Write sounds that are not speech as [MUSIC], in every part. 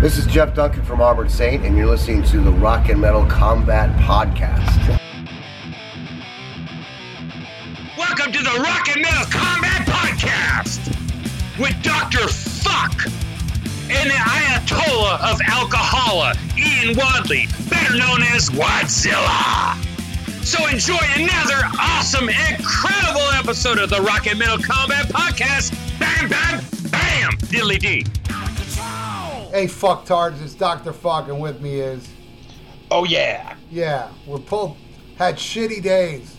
This is Jeff Duncan from Armored Saint, and you're listening to the Rock and Metal Combat Podcast. Welcome to the Rock and Metal Combat Podcast with Dr. Fuck and the Ayatollah of Alcohola, Ian Wadley, better known as Wadzilla. So enjoy another awesome, incredible episode of the Rock and Metal Combat Podcast. Bam, bam, bam, diddly dee. Hey, fucktards, it's Dr. Fuck, and with me is, Oh yeah. yeah, we're pulled, had shitty days.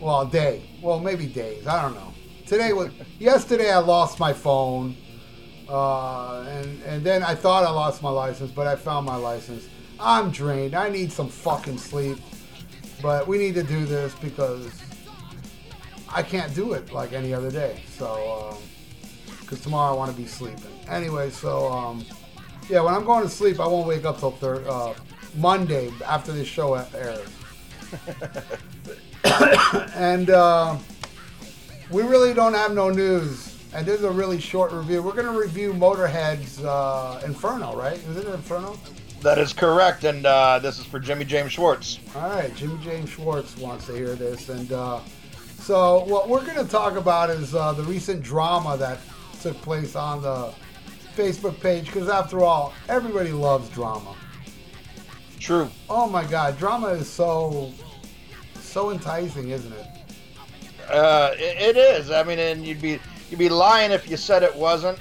Well, day. Well, maybe days. I don't know. Today was, [LAUGHS] yesterday I lost my phone, uh, and, and then I thought I lost my license, but I found my license. I'm drained. I need some fucking sleep, but we need to do this because I can't do it like any other day. So, um, because tomorrow I want to be sleeping. Anyway, so um, yeah, when I'm going to sleep, I won't wake up till thir- uh, Monday after this show airs. [COUGHS] and uh, we really don't have no news. And this is a really short review. We're going to review Motorhead's uh, Inferno, right? Is it Inferno? That is correct, and uh, this is for Jimmy James Schwartz. All right, Jimmy James Schwartz wants to hear this, and uh, so what we're going to talk about is uh, the recent drama that took place on the Facebook page. Because after all, everybody loves drama. True. Oh my God, drama is so so enticing, isn't it? Uh, it, it is. I mean, and you'd be you'd be lying if you said it wasn't.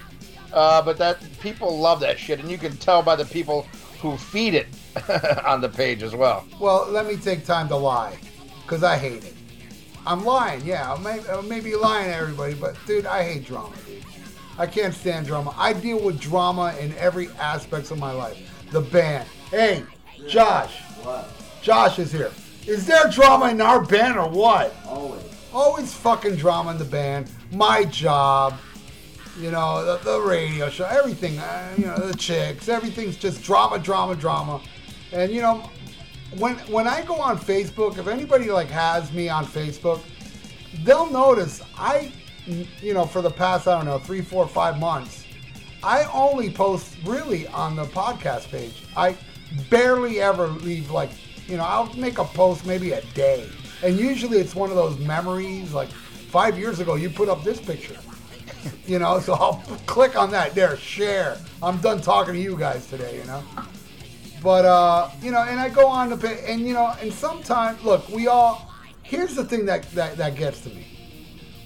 Uh, but that people love that shit, and you can tell by the people who feed it [LAUGHS] on the page as well. Well, let me take time to lie, because I hate it. I'm lying, yeah. I may, I may be lying to everybody, but dude, I hate drama, dude. I can't stand drama. I deal with drama in every aspects of my life. The band. Hey, Josh. What? Josh is here. Is there drama in our band or what? Always. Always fucking drama in the band. My job. You know, the, the radio show, everything. Uh, you know, the chicks. Everything's just drama, drama, drama. And you know, when when I go on Facebook, if anybody like has me on Facebook, they'll notice I, you know, for the past I don't know three, four, five months, I only post really on the podcast page. I barely ever leave like, you know, I'll make a post maybe a day, and usually it's one of those memories. Like five years ago, you put up this picture. [LAUGHS] You know, so I'll click on that there, share. I'm done talking to you guys today, you know. But uh, you know, and I go on to pay, and you know, and sometimes look, we all. Here's the thing that that that gets to me.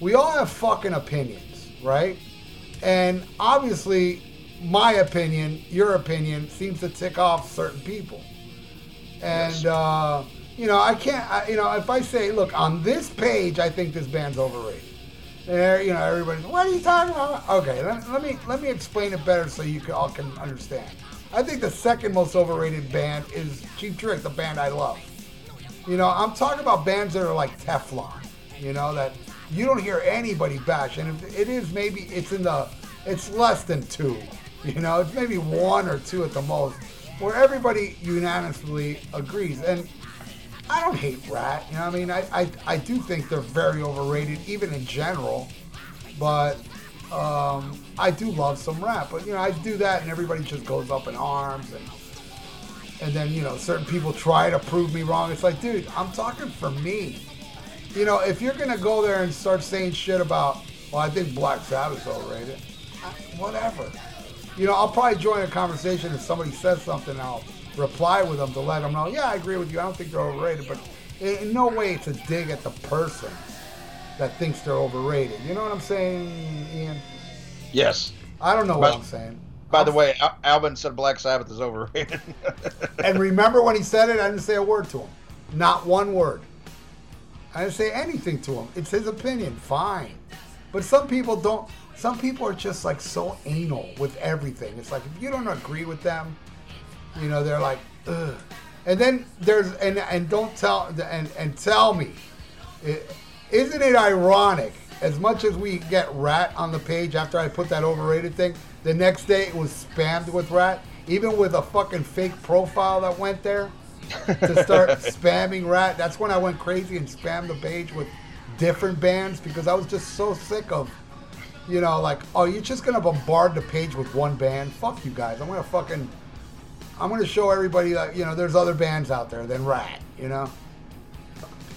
We all have fucking opinions, right? And obviously, my opinion, your opinion, seems to tick off certain people. And Yes. uh, you know, I can't. I, you know, if I say, look, on this page, I think this band's overrated. And you know, everybody's, what are you talking about? Okay, let, let me let me explain it better so you can, all can understand. I think the second most overrated band is Cheap Trick, the band I love. You know, I'm talking about bands that are like Teflon. You know that you don't hear anybody bash, and if it is maybe it's in the it's less than two. You know, it's maybe one or two at the most, where everybody unanimously agrees. And I don't hate Ratt. You know, what I mean, I, I I do think they're very overrated, even in general. But um, I do love some rap. But you know, I do that, and everybody just goes up in arms and and then you know certain people try to prove me wrong. It's like, dude, I'm talking for me. You know, if you're gonna go there and start saying shit about, well, I think Black Sabbath's overrated, I- whatever. You know, I'll probably join a conversation if somebody says something. I'll reply with them to let them know, yeah, I agree with you. I don't think they're overrated, but in, no way it's a dig at the person that thinks they're overrated. You know what I'm saying, Ian? Yes. I don't know what I'm saying. By the way, Al- Alvin said Black Sabbath is overrated. And remember when he said it, I didn't say a word to him. Not one word. I didn't say anything to him. It's his opinion. Fine. But some people don't. Some people are just like so anal with everything. It's like if you don't agree with them, you know, they're like, ugh. And then there's and and don't tell and and tell me, i- isn't it ironic? As much as we get Ratt on the page after I put that overrated thing, the next day it was spammed with Ratt, even with a fucking fake profile that went there to start spamming Ratt. That's when I went crazy and spammed the page with different bands because I was just so sick of, you know, like, oh, you're just gonna bombard the page with one band? Fuck you guys. I'm gonna fucking, I'm gonna show everybody that you know there's other bands out there than Ratt. You know.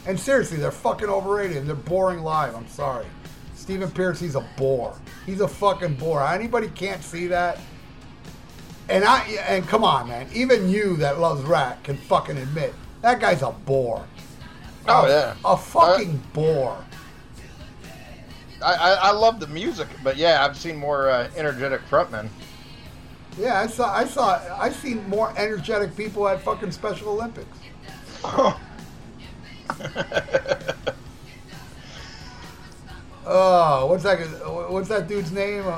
And seriously, they're fucking overrated and they're boring live. I'm sorry. Stephen Pearcy, he's a bore. He's a fucking bore. Anybody can't see that. And I and come on, man. Even you that loves Ratt can fucking admit that guy's a bore. Oh A- yeah, a fucking bore. I, I I love the music, but yeah, I've seen more uh, energetic frontmen. Yeah, I saw. I saw. I seen more energetic people at fucking Special Olympics. [LAUGHS] Oh, what's that? What's that dude's name? [LAUGHS]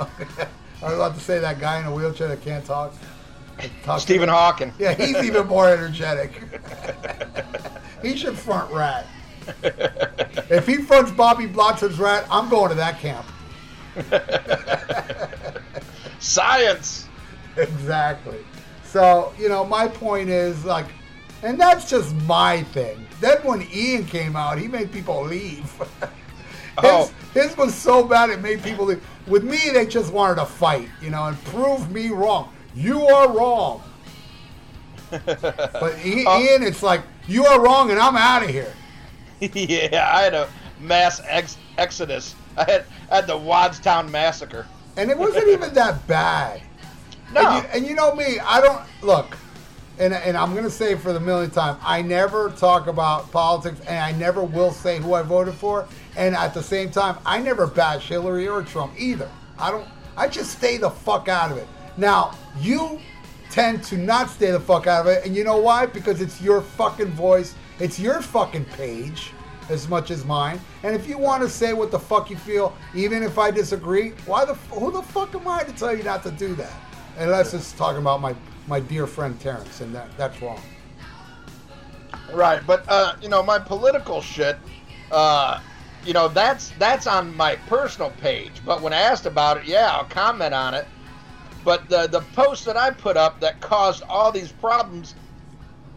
I was about to say that guy in a wheelchair that can't talk. Talk Stephen. Hawking. Yeah, he's even more energetic. [LAUGHS] he should front Ratt. If he fronts Bobby Blotzer's Ratt, I'm going to that camp. [LAUGHS] Science. Exactly. So, you know, my point is like, and that's just my thing. Then when Ian came out, he made people leave. [LAUGHS] his, Oh. his was so bad it made people leave. With me, they just wanted to fight, you know, and prove me wrong. You are wrong. But I- Oh. [LAUGHS] Ian, it's like, you are wrong and I'm out of here. [LAUGHS] yeah, I had a mass ex- exodus. I had I had the Wadstown massacre. And it wasn't even [LAUGHS] that bad. No. And you, and you know me, I don't look, and and I'm gonna say for the millionth time, I never talk about politics, and I never will say who I voted for. And at the same time, I never bash Hillary or Trump either. I don't. I just stay the fuck out of it. Now you tend to not stay the fuck out of it, and you know why? Because it's your fucking voice, it's your fucking page. As much as mine, and if you want to say what the fuck you feel, even if I disagree, why the who the fuck am I to tell you not to do that? Unless it's talking about my my dear friend Terrence, and that that's wrong. Right, but uh, you know my political shit. Uh, you know that's that's on my personal page. But when asked about it, yeah, I'll comment on it. But the the post that I put up that caused all these problems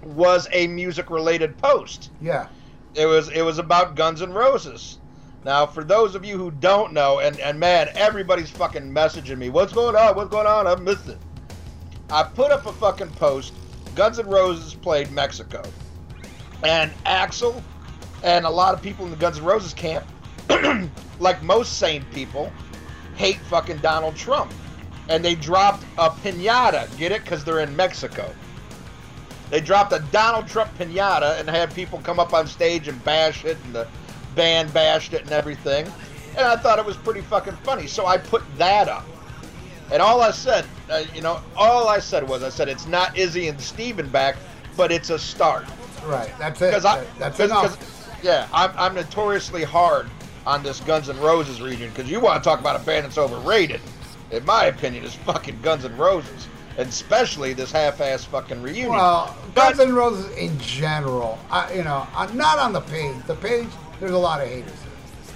was a music related post. Yeah, It was it was about Guns N' Roses. Now, for those of you who don't know, and, and man, everybody's fucking messaging me. What's going on? What's going on? I missed it. I put up a fucking post. Guns N' Roses played Mexico, and Axl and a lot of people in the Guns N' Roses camp, [CLEARS THROAT] like most sane people, hate fucking Donald Trump, and they dropped a pinata. Get it? Because they're in Mexico. They dropped a Donald Trump pinata and had people come up on stage and bash it, and the band bashed it and everything. And I thought it was pretty fucking funny, so I put that up. And all I said, uh, you know, all I said was, I said it's not Izzy and Steven back, but it's a start. right. That's it. Because I, that's cause, enough. 'cause, yeah, I'm, I'm notoriously hard on this Guns N' Roses region because you want to talk about a band that's overrated. In my opinion, is fucking Guns N' Roses, and especially this half-ass fucking reunion. Well, But- Guns N' Roses in general, I, you know, I'm not on the page. The page, there's a lot of haters.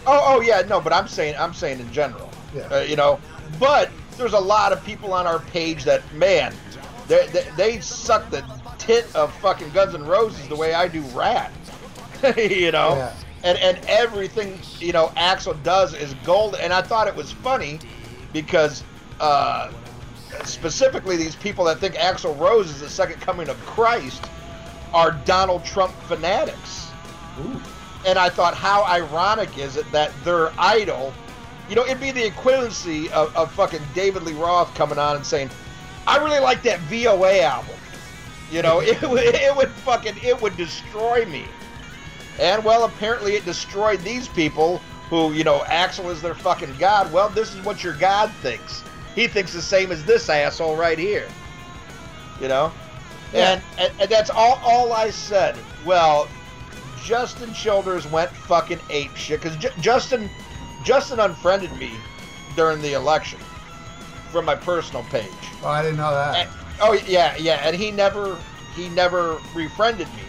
Oh, oh yeah, no, but I'm saying I'm saying in general. Yeah. Uh, you know, but there's a lot of people on our page that man, they they, they suck the tit of fucking Guns N' Roses the way I do Ratt. [LAUGHS] you know, Yeah. and and everything you know Axl does is gold. And I thought it was funny because. Uh, Specifically, these people that think Axl Rose is the second coming of Christ are Donald Trump fanatics. And I thought, how ironic is it that their idol, you know, it'd be the equivalency of, of fucking David Lee Roth coming on and saying, I really like that VOA album. You know, [LAUGHS] it, would- it would fucking, it would destroy me. And well, apparently it destroyed these people who, you know, Axl is their fucking god. Well, this is what your god thinks. He thinks the same as this asshole right here. You know? Yeah. And, and and that's all all I said. Well, Justin Childers went fucking ape shit because Justin Justin unfriended me during the election from my personal page. Oh, I didn't know that. And- oh yeah, yeah, and he never he never refriended me.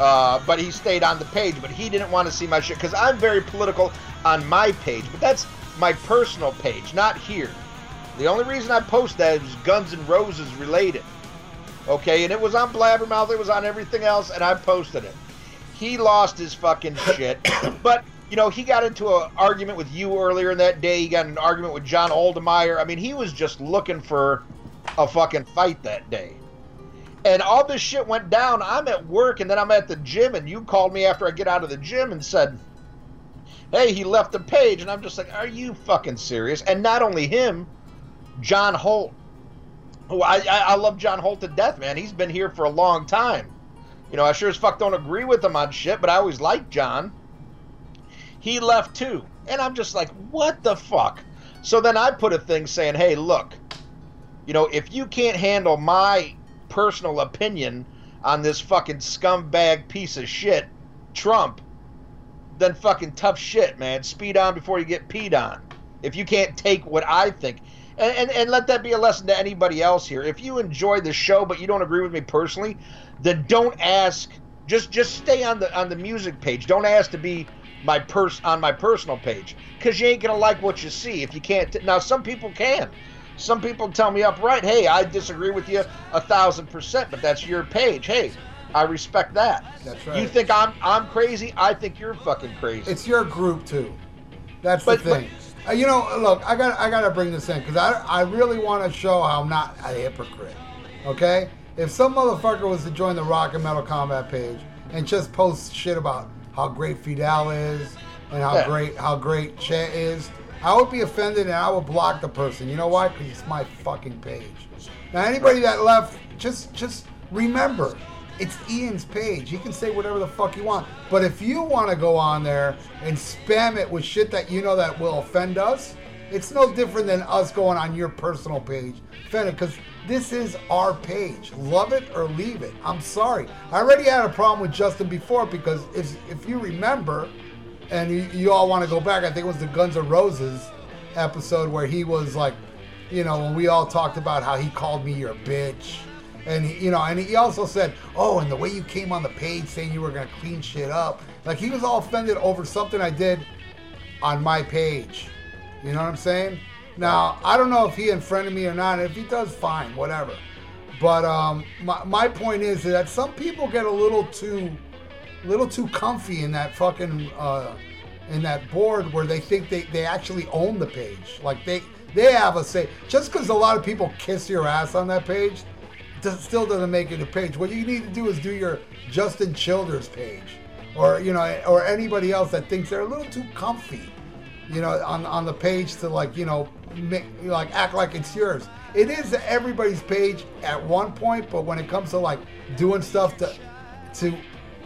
Uh, but he stayed on the page. But he didn't want to see my shit because I'm very political on my page. But that's my personal page, not here. The only reason I post that is Guns N' Roses related. Okay, and it was on Blabbermouth, it was on everything else, and I posted it. He lost his fucking shit. [COUGHS] but you know, he got into an argument with you earlier in that day. He got an argument with John Oldemeyer. I mean, he was just looking for a fucking fight that day. And all this shit went down. I'm at work and then I'm at the gym, and you called me after I get out of the gym and said, Hey, he left the page. And I'm just like, Are you fucking serious? And not only him, John Holt. Who I, I, I love John Holt to death, man. He's been here for a long time. You know, I sure as fuck don't agree with him on shit, but I always liked John. He left too. And I'm just like, what the fuck? So then I put a thing saying, hey, look, you know, if you can't handle my personal opinion on this fucking scumbag piece of shit, Trump, then fucking tough shit, man. Speed on before you get peed on. If you can't take what I think. And, and, and let that be a lesson to anybody else here. If you enjoy the show but you don't agree with me personally, then don't ask. Just just stay on the on the music page. Don't ask to be my purse on my personal page because you ain't gonna like what you see if you can't. T- now some people can. Some people tell me upright, hey, I disagree with you a thousand percent, but that's your page. Hey, I respect that. That's right. You think I'm I'm crazy? I think you're fucking crazy. It's your group too. That's But- the thing. Uh, you know, look, I got I got to bring this in because I I really want to show how I'm not a hypocrite. Okay, if some motherfucker was to join the Rock and Metal Combat page and just post shit about how great Fidel is and how Yeah. great how great Che is, I would be offended and I would block the person. You know why? Because it's my fucking page. Now anybody that left, just just remember, it's Ian's page. He can say whatever the fuck you want. But if you want to go on there and spam it with shit that you know that will offend us, it's no different than us going on your personal page, offended because this is our page. Love it or leave it. I'm sorry. I already had a problem with Justin before because if if you remember, and you, you all want to go back, I think it was the Guns N' Roses episode where he was like, you know, when we all talked about how he called me your bitch. And he, you know, and he also said, "Oh, and the way you came on the page saying you were gonna clean shit up, like he was all offended over something I did on my page. You know what I'm saying? Now I don't know if he unfriended me or not. If he does, fine, whatever. But um, my my point is that some people get a little too, little too comfy in that fucking uh, in that board where they think they, they actually own the page. Like they they have a say. Just because a lot of people kiss your ass on that page, does, still doesn't make it a page. What you need to do is do your Justin Childers page, or you know, or anybody else that thinks they're a little too comfy, you know, on on the page to like you know, make, like act like it's yours. It is everybody's page at one point, but when it comes to like doing stuff to to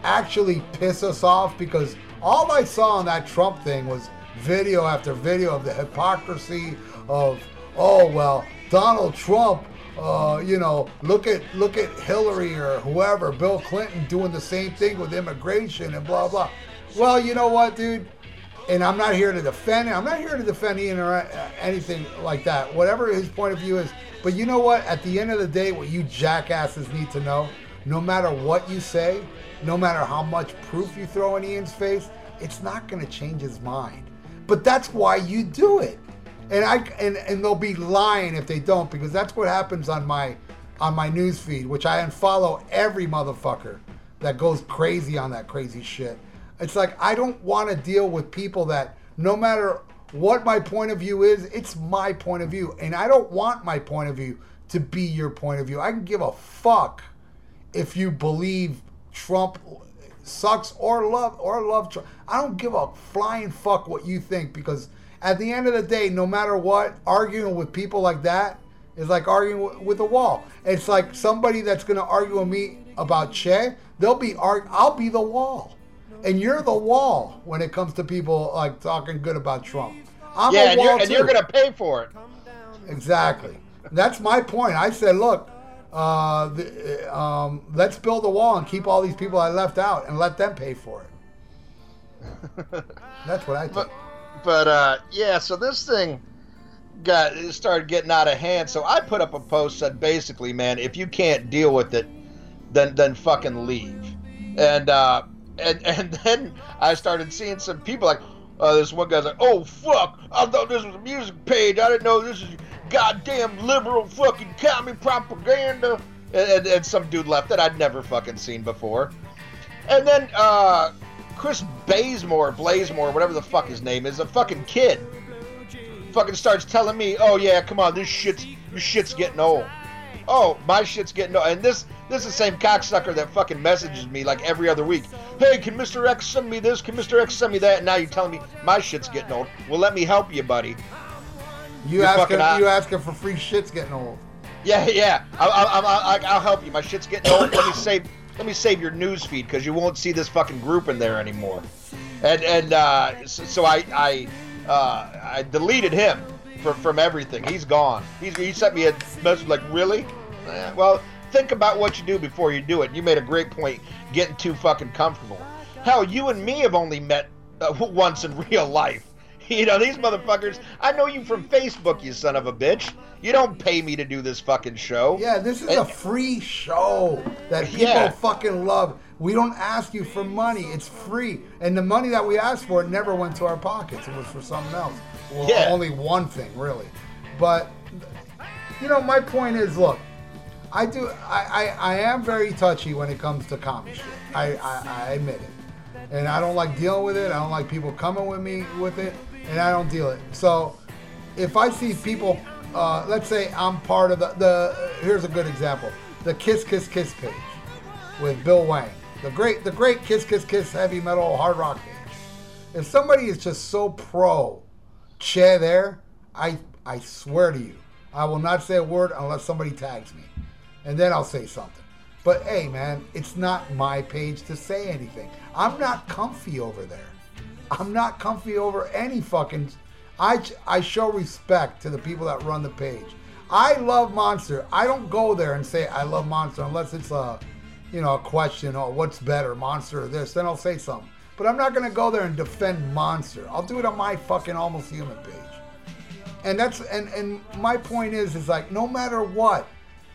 actually piss us off, because all I saw on that Trump thing was video after video of the hypocrisy of oh well Donald Trump uh, you know look at look at Hillary or whoever Bill Clinton doing the same thing with immigration and blah blah. Well you know what dude? And I'm not here to defend it. I'm not here to defend Ian or uh, anything like that. Whatever his point of view is. But you know what? At the end of the day what you jackasses need to know no matter what you say no matter how much proof you throw in Ian's face it's not going to change his mind but that's why you do it and I and, and they'll be lying if they don't because that's what happens on my on my news feed, which I unfollow every motherfucker that goes crazy on that crazy shit. It's like I don't want to deal with people that no matter what my point of view is, it's my point of view, and I don't want my point of view to be your point of view. I can give a fuck if you believe Trump sucks or love or love Trump. I don't give a flying fuck what you think because at the end of the day, no matter what, arguing with people like that is like arguing with a wall. It's like somebody that's going to argue with me about Che, they'll be arg- I'll be the wall. And you're the wall when it comes to people like talking good about Trump. I'm yeah, and you're, and you're gonna pay for it. Exactly. That's my point. I said, look, uh, the, um, let's build a wall and keep all these people I left out and let them pay for it. [LAUGHS] That's what I think. But, but uh, yeah, so this thing got it started getting out of hand. So I put up a post said basically, man, if you can't deal with it, then then fucking leave. And uh, and [LAUGHS] and then I started seeing some people like. Uh, this one guy's like, "Oh fuck! I thought this was a music page. I didn't know this is goddamn liberal fucking commie propaganda." And, and, and some dude left that I'd never fucking seen before. And then uh, Chris Bazemore, Blazemore, whatever the fuck his name is, a fucking kid, fucking starts telling me, "Oh yeah, come on, this shit's your shit's getting old." Oh, my shit's getting old, and this this is the same cocksucker that fucking messages me like every other week. Hey, can Mr. X send me this? Can Mr. X send me that? And now you're telling me my shit's getting old. Well, let me help you, buddy. You You're asking fucking out. you asking for free shit's getting old. Yeah, yeah. I, I, I, I, I'll help you. My shit's getting old. Let me save. Let me save your news feed because you won't see this fucking group in there anymore. And and uh, so, so I I uh, I deleted him from from everything. He's gone. He's he sent me a message like, really? Eh, well, think about what you do before you do it. You made a great point. Getting too fucking comfortable. Hell, you and me have only met uh, [LAUGHS] once in real life. [LAUGHS] You know, these motherfuckers, I know you from Facebook, you son of a bitch. You don't pay me to do this fucking show. Yeah, this is And- a free show that people Yeah. fucking love. We don't ask you for money; it's free, and the money that we asked for never went to our pockets. It was for something else. Well, Yeah. only one thing really. But you know, my point is, look, I do, I, I, I am very touchy when it comes to comic shit. I, I, I admit it, and I don't like dealing with it. I don't like people coming with me with it, and I don't deal it. So if I see people, uh, let's say I'm part of the, the here's a good example, the Kiss Kiss Kiss page with Bill Wang, the great the great Kiss Kiss Kiss heavy metal hard rock page. If somebody is just so pro Che there, I I swear to you, I will not say a word unless somebody tags me, and then I'll say something. But hey, man, it's not my page to say anything. I'm not comfy over there. I'm not comfy over any fucking. I I show respect to the people that run the page. I love Monster. I don't go there and say I love Monster unless it's a, you know, a question or what's better, Monster or this. Then I'll say something. But I'm not gonna go there and defend Monster. I'll do it on my fucking almost human page. And that's and and my point is is like no matter what,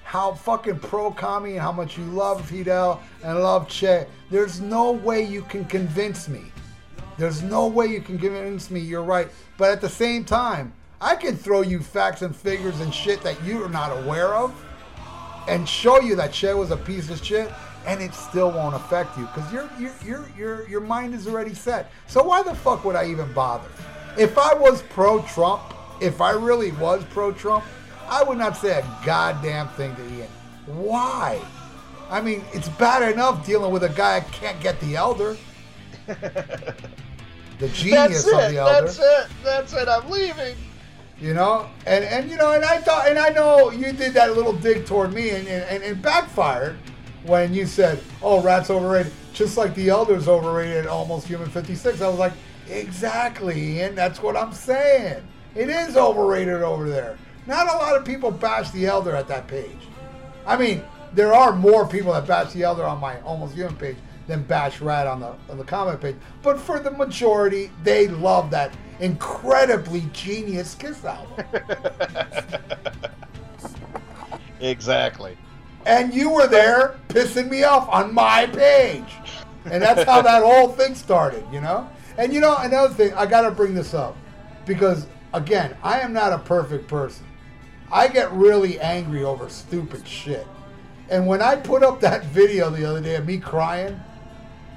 how fucking pro commie and how much you love Fidel and love Che, there's no way you can convince me. There's no way you can convince me you're right. But at the same time, I can throw you facts and figures and shit that you're not aware of and show you that Che was a piece of shit and it still won't affect you because your your your your your mind is already set. So why the fuck would I even bother? If I was pro Trump, if I really was pro Trump, I would not say a goddamn thing to Ian. Why? I mean, it's bad enough dealing with a guy that can't get the elder. [LAUGHS] the genius That's of it. the elder. That's it. That's it. I'm leaving. You know, and and you know, and I thought, and I know you did that little dig toward me, and and, and it backfired when you said, "Oh, Ratt's overrated," just like the Elder's overrated, almost Human 56. I was like, exactly, and that's what I'm saying. It is overrated over there. Not a lot of people bash the Elder at that page. I mean, there are more people that bash the Elder on my almost human page than bash Ratt on the on the comment page. But for the majority, they love that incredibly genius Kiss album. [LAUGHS] Exactly. and you were there pissing me off on my page. And that's how that whole thing started, you know? And you know, another thing, I gotta bring this up. Because again, I am not a perfect person. I get really angry over stupid shit. And when I put up that video the other day of me crying,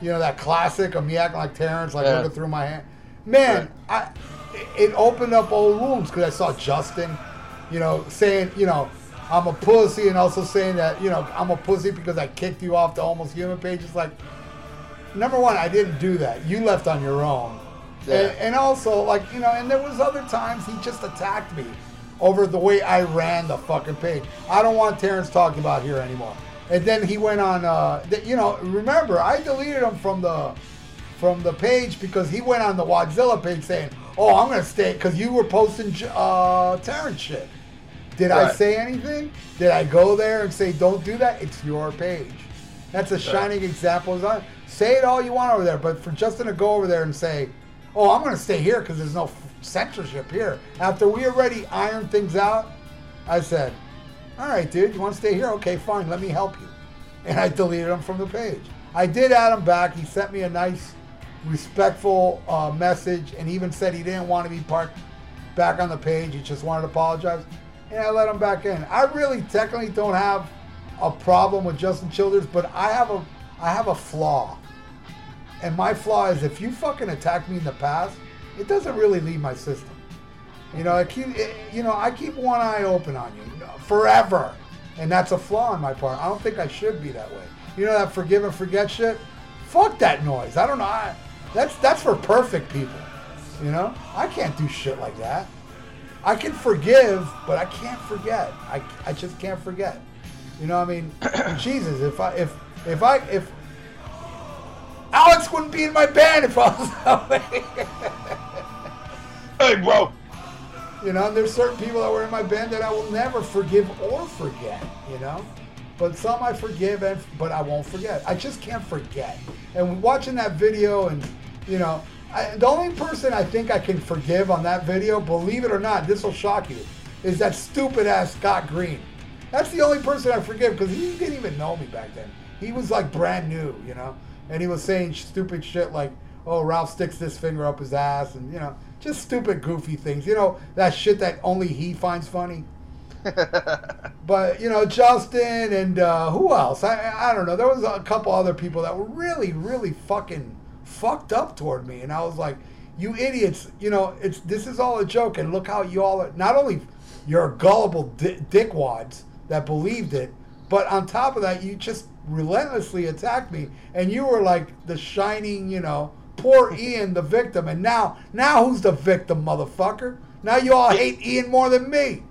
you know, that classic of me acting like Terrence, like Yeah. looking through my hand. Man, I it opened up old wounds because I saw Justin, you know, saying, you know, I'm a pussy, and also saying that, you know, I'm a pussy because I kicked you off the almost human page. It's like, number one, I didn't do that. You left on your own. Yeah. And, and also, like, you know, and there was other times he just attacked me over the way I ran the fucking page. I don't want Terrence talking about here anymore. And then he went on, uh, th- you know, remember, I deleted him from the from the page because he went on the Wadzilla page saying, "Oh, I'm gonna stay," because you were posting uh, Terrence shit. Did I say anything? Did I go there and say, "Don't do that"? It's your page. That's a shining example. Of that. Say it all you want over there, but for Justin to go over there and say, "Oh, I'm gonna stay here because there's no f- censorship here," after we already ironed things out, I said, "All right, dude, you want to stay here? Okay, fine. Let me help you." And I deleted him from the page. I did add him back. He sent me a nice, respectful uh, message, and even said he didn't want to be part back on the page. He just wanted to apologize, and I let him back in. I really technically don't have a problem with Justin Childers, but I have a I have a flaw, And my flaw is if you fucking attack me in the past, it doesn't really leave my system. You know, I keep, it, you know, I keep one eye open on you forever, and that's a flaw on my part. I don't think I should be that way. You know that forgive and forget shit? Fuck that noise. I don't know. I, that's that's for perfect people. You know, I can't do shit like that. I can forgive, but I can't forget. I, I just can't forget. You know, what I mean, [CLEARS THROAT] Jesus, if I if if I if Alex wouldn't be in my band if I was that way. [LAUGHS] Hey, bro. You know, and there's certain people that were in my band that I will never forgive or forget. You know, but some I forgive and but I won't forget. I just can't forget. And watching that video, and you know, I, the only person I think I can forgive on that video, believe it or not, this will shock you, is that stupid ass Scott Green. That's the only person I forgive because he didn't even know me back then. He was like brand new, you know, and he was saying stupid shit like, "Oh, Ralph sticks this finger up his ass," and you know, just stupid, goofy things. You know, that shit that only he finds funny. [LAUGHS] but you know, Justin and uh, who else? I I don't know. There was a couple other people that were really, really fucking fucked up toward me, and I was like, "You idiots! You know, it's this is all a joke, and look how you all are. Not only you're gullible di- dickwads that believed it, but on top of that, you just relentlessly attacked me, and you were like the shining, you know." Poor Ian, the victim, and now, now who's the victim, motherfucker? Now you all hate Ian more than me.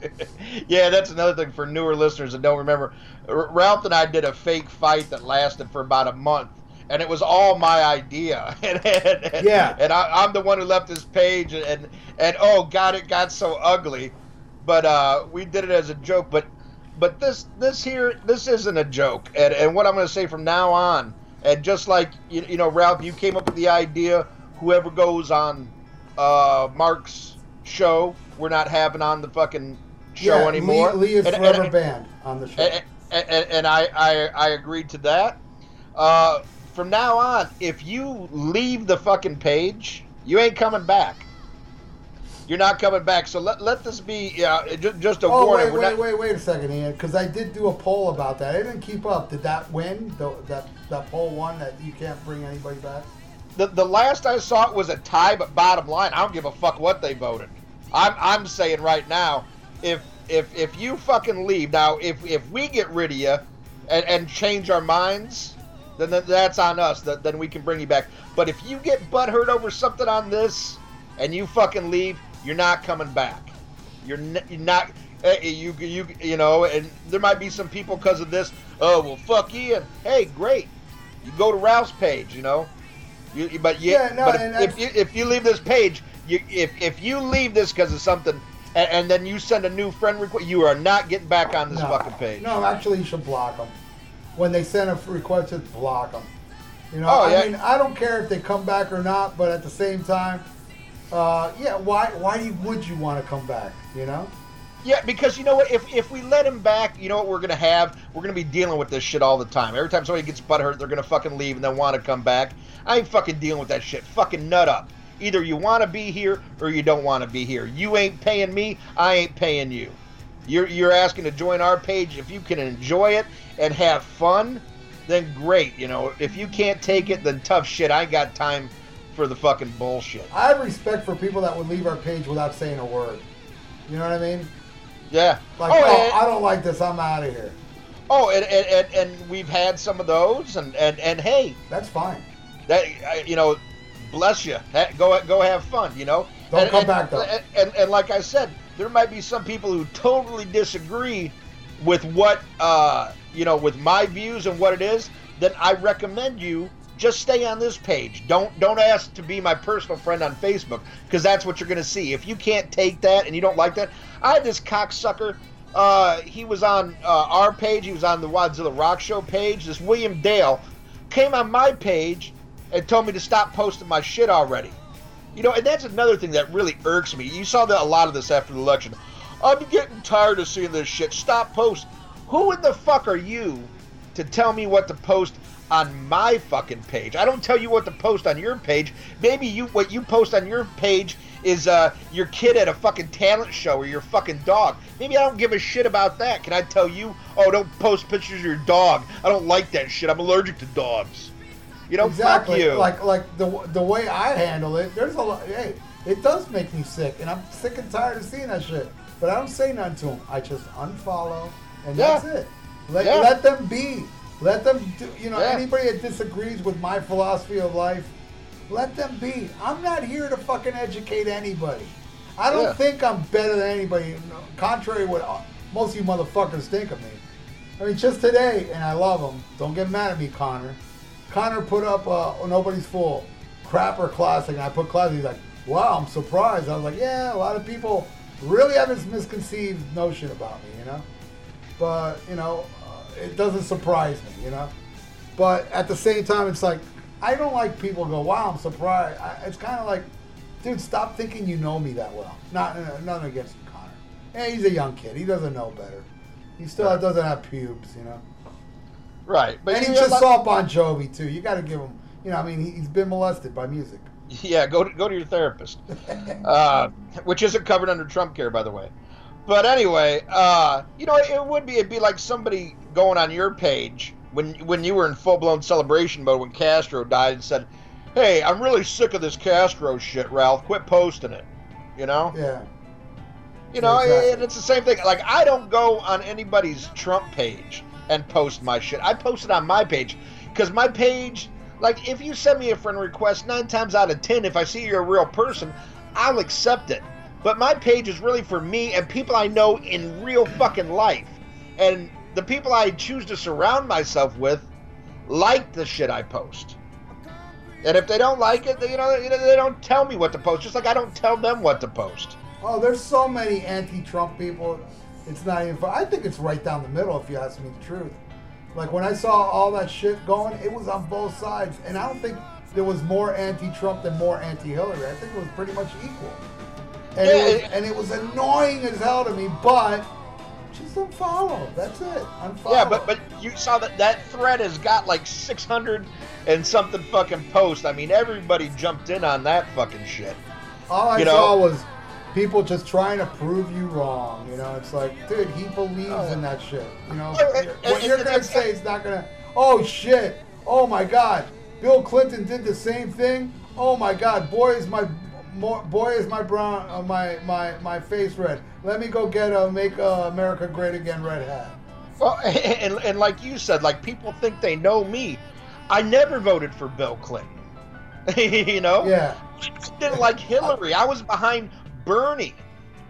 [LAUGHS] yeah, that's another thing for newer listeners that don't remember. R- Ralph and I did a fake fight that lasted for about a month, and it was all my idea. [LAUGHS] and, and, and, Yeah. and I, I'm the one who left this page, and, and and oh god, it got so ugly. But uh, we did it as a joke. But but this this here this isn't a joke. And and what I'm going to say from now on, and just like you, you know, Ralph, you came up with the idea. Whoever goes on uh, Mark's show, we're not having on the fucking show yeah, anymore. Lee, Lee is And- forever and- banned on the show. and, and, and I, I I agreed to that. Uh, from now on, if you leave the fucking page, you ain't coming back. You're not coming back. So let, let this be uh, just, just a oh warning. wait, We're wait, not- wait, wait a second, Ian, because I did do a poll about that. I didn't keep up. Did that win? The, that that poll won that you can't bring anybody back. the, the last I saw it was a tie, but bottom line, I don't give a fuck what they voted. I'm, I'm saying right now, if if if you fucking leave now, if if we get rid of you and, and change our minds, then, then that's on us. That then we can bring you back. But if you get butthurt over something on this and you fucking leave, you're not coming back. You're, n- you're not. eh, You you you know, and there might be some people because of this. Oh well, fuck you. And hey, great. You go to Ralph's page. You know. You, you- but yeah, Yeah, no, but and if, if you if you leave this page, you if if you leave this because of something, and, and then you send a new friend request, you are not getting back on this no, fucking page. No, actually, you should block them. When they send a request, just block them. You know, Oh, I yeah. mean, I don't care if they come back or not, but at the same time, uh, yeah, why why would you want to come back? You know? Yeah, because you know what? If if we let him back, you know what we're gonna have? We're gonna be dealing with this shit all the time. Every time somebody gets butthurt, they're gonna fucking leave and then want to come back. I ain't fucking dealing with that shit. Fucking nut up. Either you want to be here or you don't want to be here. You ain't paying me. I ain't paying you. You're you're asking to join our page. If you can enjoy it and have fun, then great. You know, if you can't take it, then tough shit. I got time for the fucking bullshit. I have respect for people that would leave our page without saying a word. You know what I mean? Yeah. Like, oh, oh, and- I don't like this. I'm out of here. Oh, and, and, and, we've had some of those, and, and, and hey, That's fine. that you know, bless you. Go go have fun. You know. Don't and, come and- back, though. And, and and like I said, there might be some people who totally disagree with what uh you know with my views and what it is. Then I recommend you just stay on this page. Don't don't ask to be my personal friend on Facebook because that's what you're gonna see. If you can't take that and you don't like that, I had this cocksucker. Uh, he was on uh, our page. He was on the Wadzilla Rock Show page. This William Dale came on my page and told me to stop posting my shit already. You know, and that's another thing that really irks me. You saw that a lot of this after the election. I'm getting tired of seeing this shit. Stop posting. Who in the fuck are you to tell me what to post on my fucking page? I don't tell you what to post on your page. Maybe you what you post on your page is uh, your kid at a fucking talent show or your fucking dog. Maybe I don't give a shit about that. Can I tell you? Oh, don't post pictures of your dog. I don't like that shit. I'm allergic to dogs. You know, exactly. fuck you. Like like the the way I handle it. There's a lot. Hey, it does make me sick, and I'm sick and tired of seeing that shit. But I don't say nothing to them. I just unfollow, and Yeah. that's it. Let Yeah. let them be. Let them do. You know, Yeah. anybody that disagrees with my philosophy of life, let them be. I'm not here to fucking educate anybody. I don't Yeah. think I'm better than anybody. Contrary to what most of you motherfuckers think of me. I mean, just today, and I love him. Don't get mad at me, Connor. Connor put up uh, Nobody's Fool, Crapper Classic, and I put Classic. He's like, wow, I'm surprised. I was like, yeah, a lot of people really have this misconceived notion about me, you know? But, you know, it doesn't surprise me, you know? But at the same time, it's like, I don't like people go, wow, I'm surprised. I, it's kind of like, dude, stop thinking you know me that well. Not, uh, nothing against Connor. Yeah, he's a young kid. He doesn't know better. He still doesn't have pubes, you know? right. But and he just saw Bon Jovi too. You got to give him, you know, I mean, he- he's been molested by music. Yeah, go to, go to your therapist, uh, which isn't covered under Trump care, by the way. But anyway, uh, you know, it would be it'd be like somebody going on your page when when you were in full blown celebration mode when Castro died and said, "Hey, I'm really sick of this Castro shit, Ralph. Quit posting it." You know, Yeah. you know, Exactly. and it's the same thing. Like I don't go on anybody's Trump page and post my shit. I post it on my page because my page, like, if you send me a friend request, nine times out of ten, if I see you're a real person, I'll accept it. But my page is really for me and people I know in real fucking life, and the people I choose to surround myself with like the shit I post. And if they don't like it, they, you know, they don't tell me what to post. Just like I don't tell them what to post. Oh, there's so many anti-Trump people. It's not even. I think it's right down the middle. If you ask me the truth, like when I saw all that shit going, it was on both sides, and I don't think there was more anti-Trump than more anti-Hillary. I think it was pretty much equal. And, Yeah, it was, and it was annoying as hell to me, but just unfollow. That's it. Unfollow. Yeah, but but you saw that that thread has got like 600 and something fucking posts. I mean, everybody jumped in on that fucking shit. All I You know? saw was people just trying to prove you wrong. You know, it's like, dude, he believes oh. in that shit. You know, Oh, and- what you're gonna say is not gonna. Oh shit! Oh my God! Bill Clinton did the same thing. Oh my God! Boy is my mo- boy is my brown uh, my my my face red. Let me go get a make uh, America great again red hat. Well, [LAUGHS] and, and like you said, like people think they know me. I never voted for Bill Clinton. [LAUGHS] you know? Yeah. I didn't like Hillary. I was behind Bernie.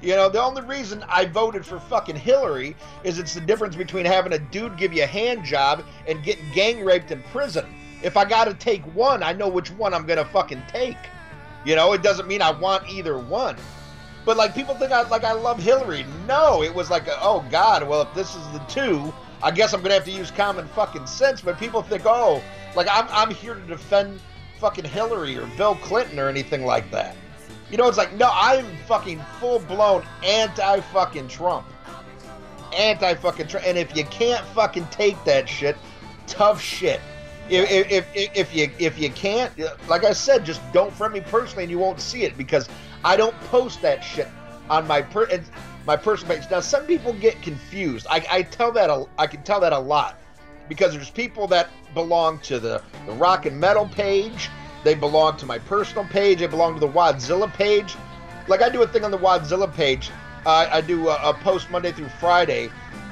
You know, the only reason I voted for fucking Hillary is it's the difference between having a dude give you a hand job and getting gang raped in prison. If I got to take one, I know which one I'm going to fucking take. You know, it doesn't mean I want either one. But like people think I like I love Hillary. No, it was like, oh God, well if this is the two, I guess I'm gonna have to use common fucking sense. But people think, oh, like I'm I'm here to defend fucking Hillary or Bill Clinton or anything like that. You know, it's like no, I'm fucking full blown anti fucking Trump, anti fucking Trump. And if you can't fucking take that shit, tough shit. If, if, if, if you if you can't, like I said, just don't friend me personally, and you won't see it because I don't post that shit on my per my personal page. Now, some people get confused. I, I tell that a, I can tell that a lot because there's people that belong to the, the rock and metal page. They belong to my personal page. They belong to the Wadzilla page. Like I do a thing on the Wadzilla page. Uh, I do a, a post Monday through Friday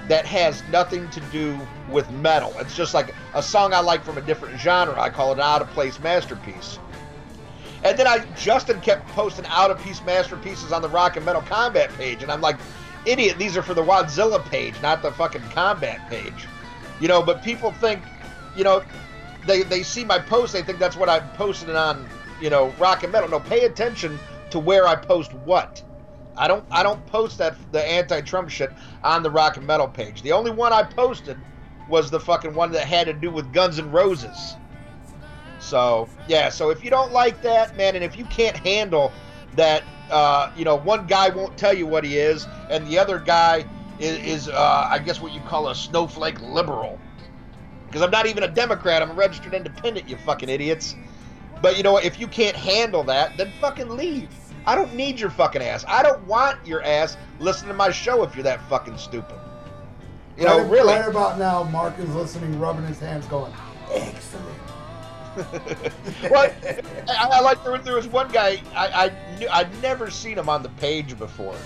that has nothing to do with metal. It's just like a song I like from a different genre. I call it an out of place masterpiece. And then I Justin kept posting out of piece masterpieces on the Rock and Metal Combat page, and I'm like, idiot, these are for the Wadzilla page, not the fucking combat page. You know, but people think, you know, they they see my post, they think that's what I'm posting on, you know, Rock and Metal. No, pay attention to where I post what. I don't I don't post that the anti-Trump shit on the Rock and Metal page. The only one I posted was the fucking one that had to do with Guns N' Roses. So yeah, so if you don't like that, man, and if you can't handle that, uh, you know, one guy won't tell you what he is, and the other guy is, is uh, I guess what you call a snowflake liberal. Because I'm not even a Democrat, I'm a registered independent, you fucking idiots. But you know what? If you can't handle that, then fucking leave. I don't need your fucking ass. I don't want your ass listening to my show if you're that fucking stupid. You know, really. Right about now, Mark is listening, rubbing his hands, going, excellent. [LAUGHS] well, I, I like there, there was one guy I, I knew I'd never seen him on the page before,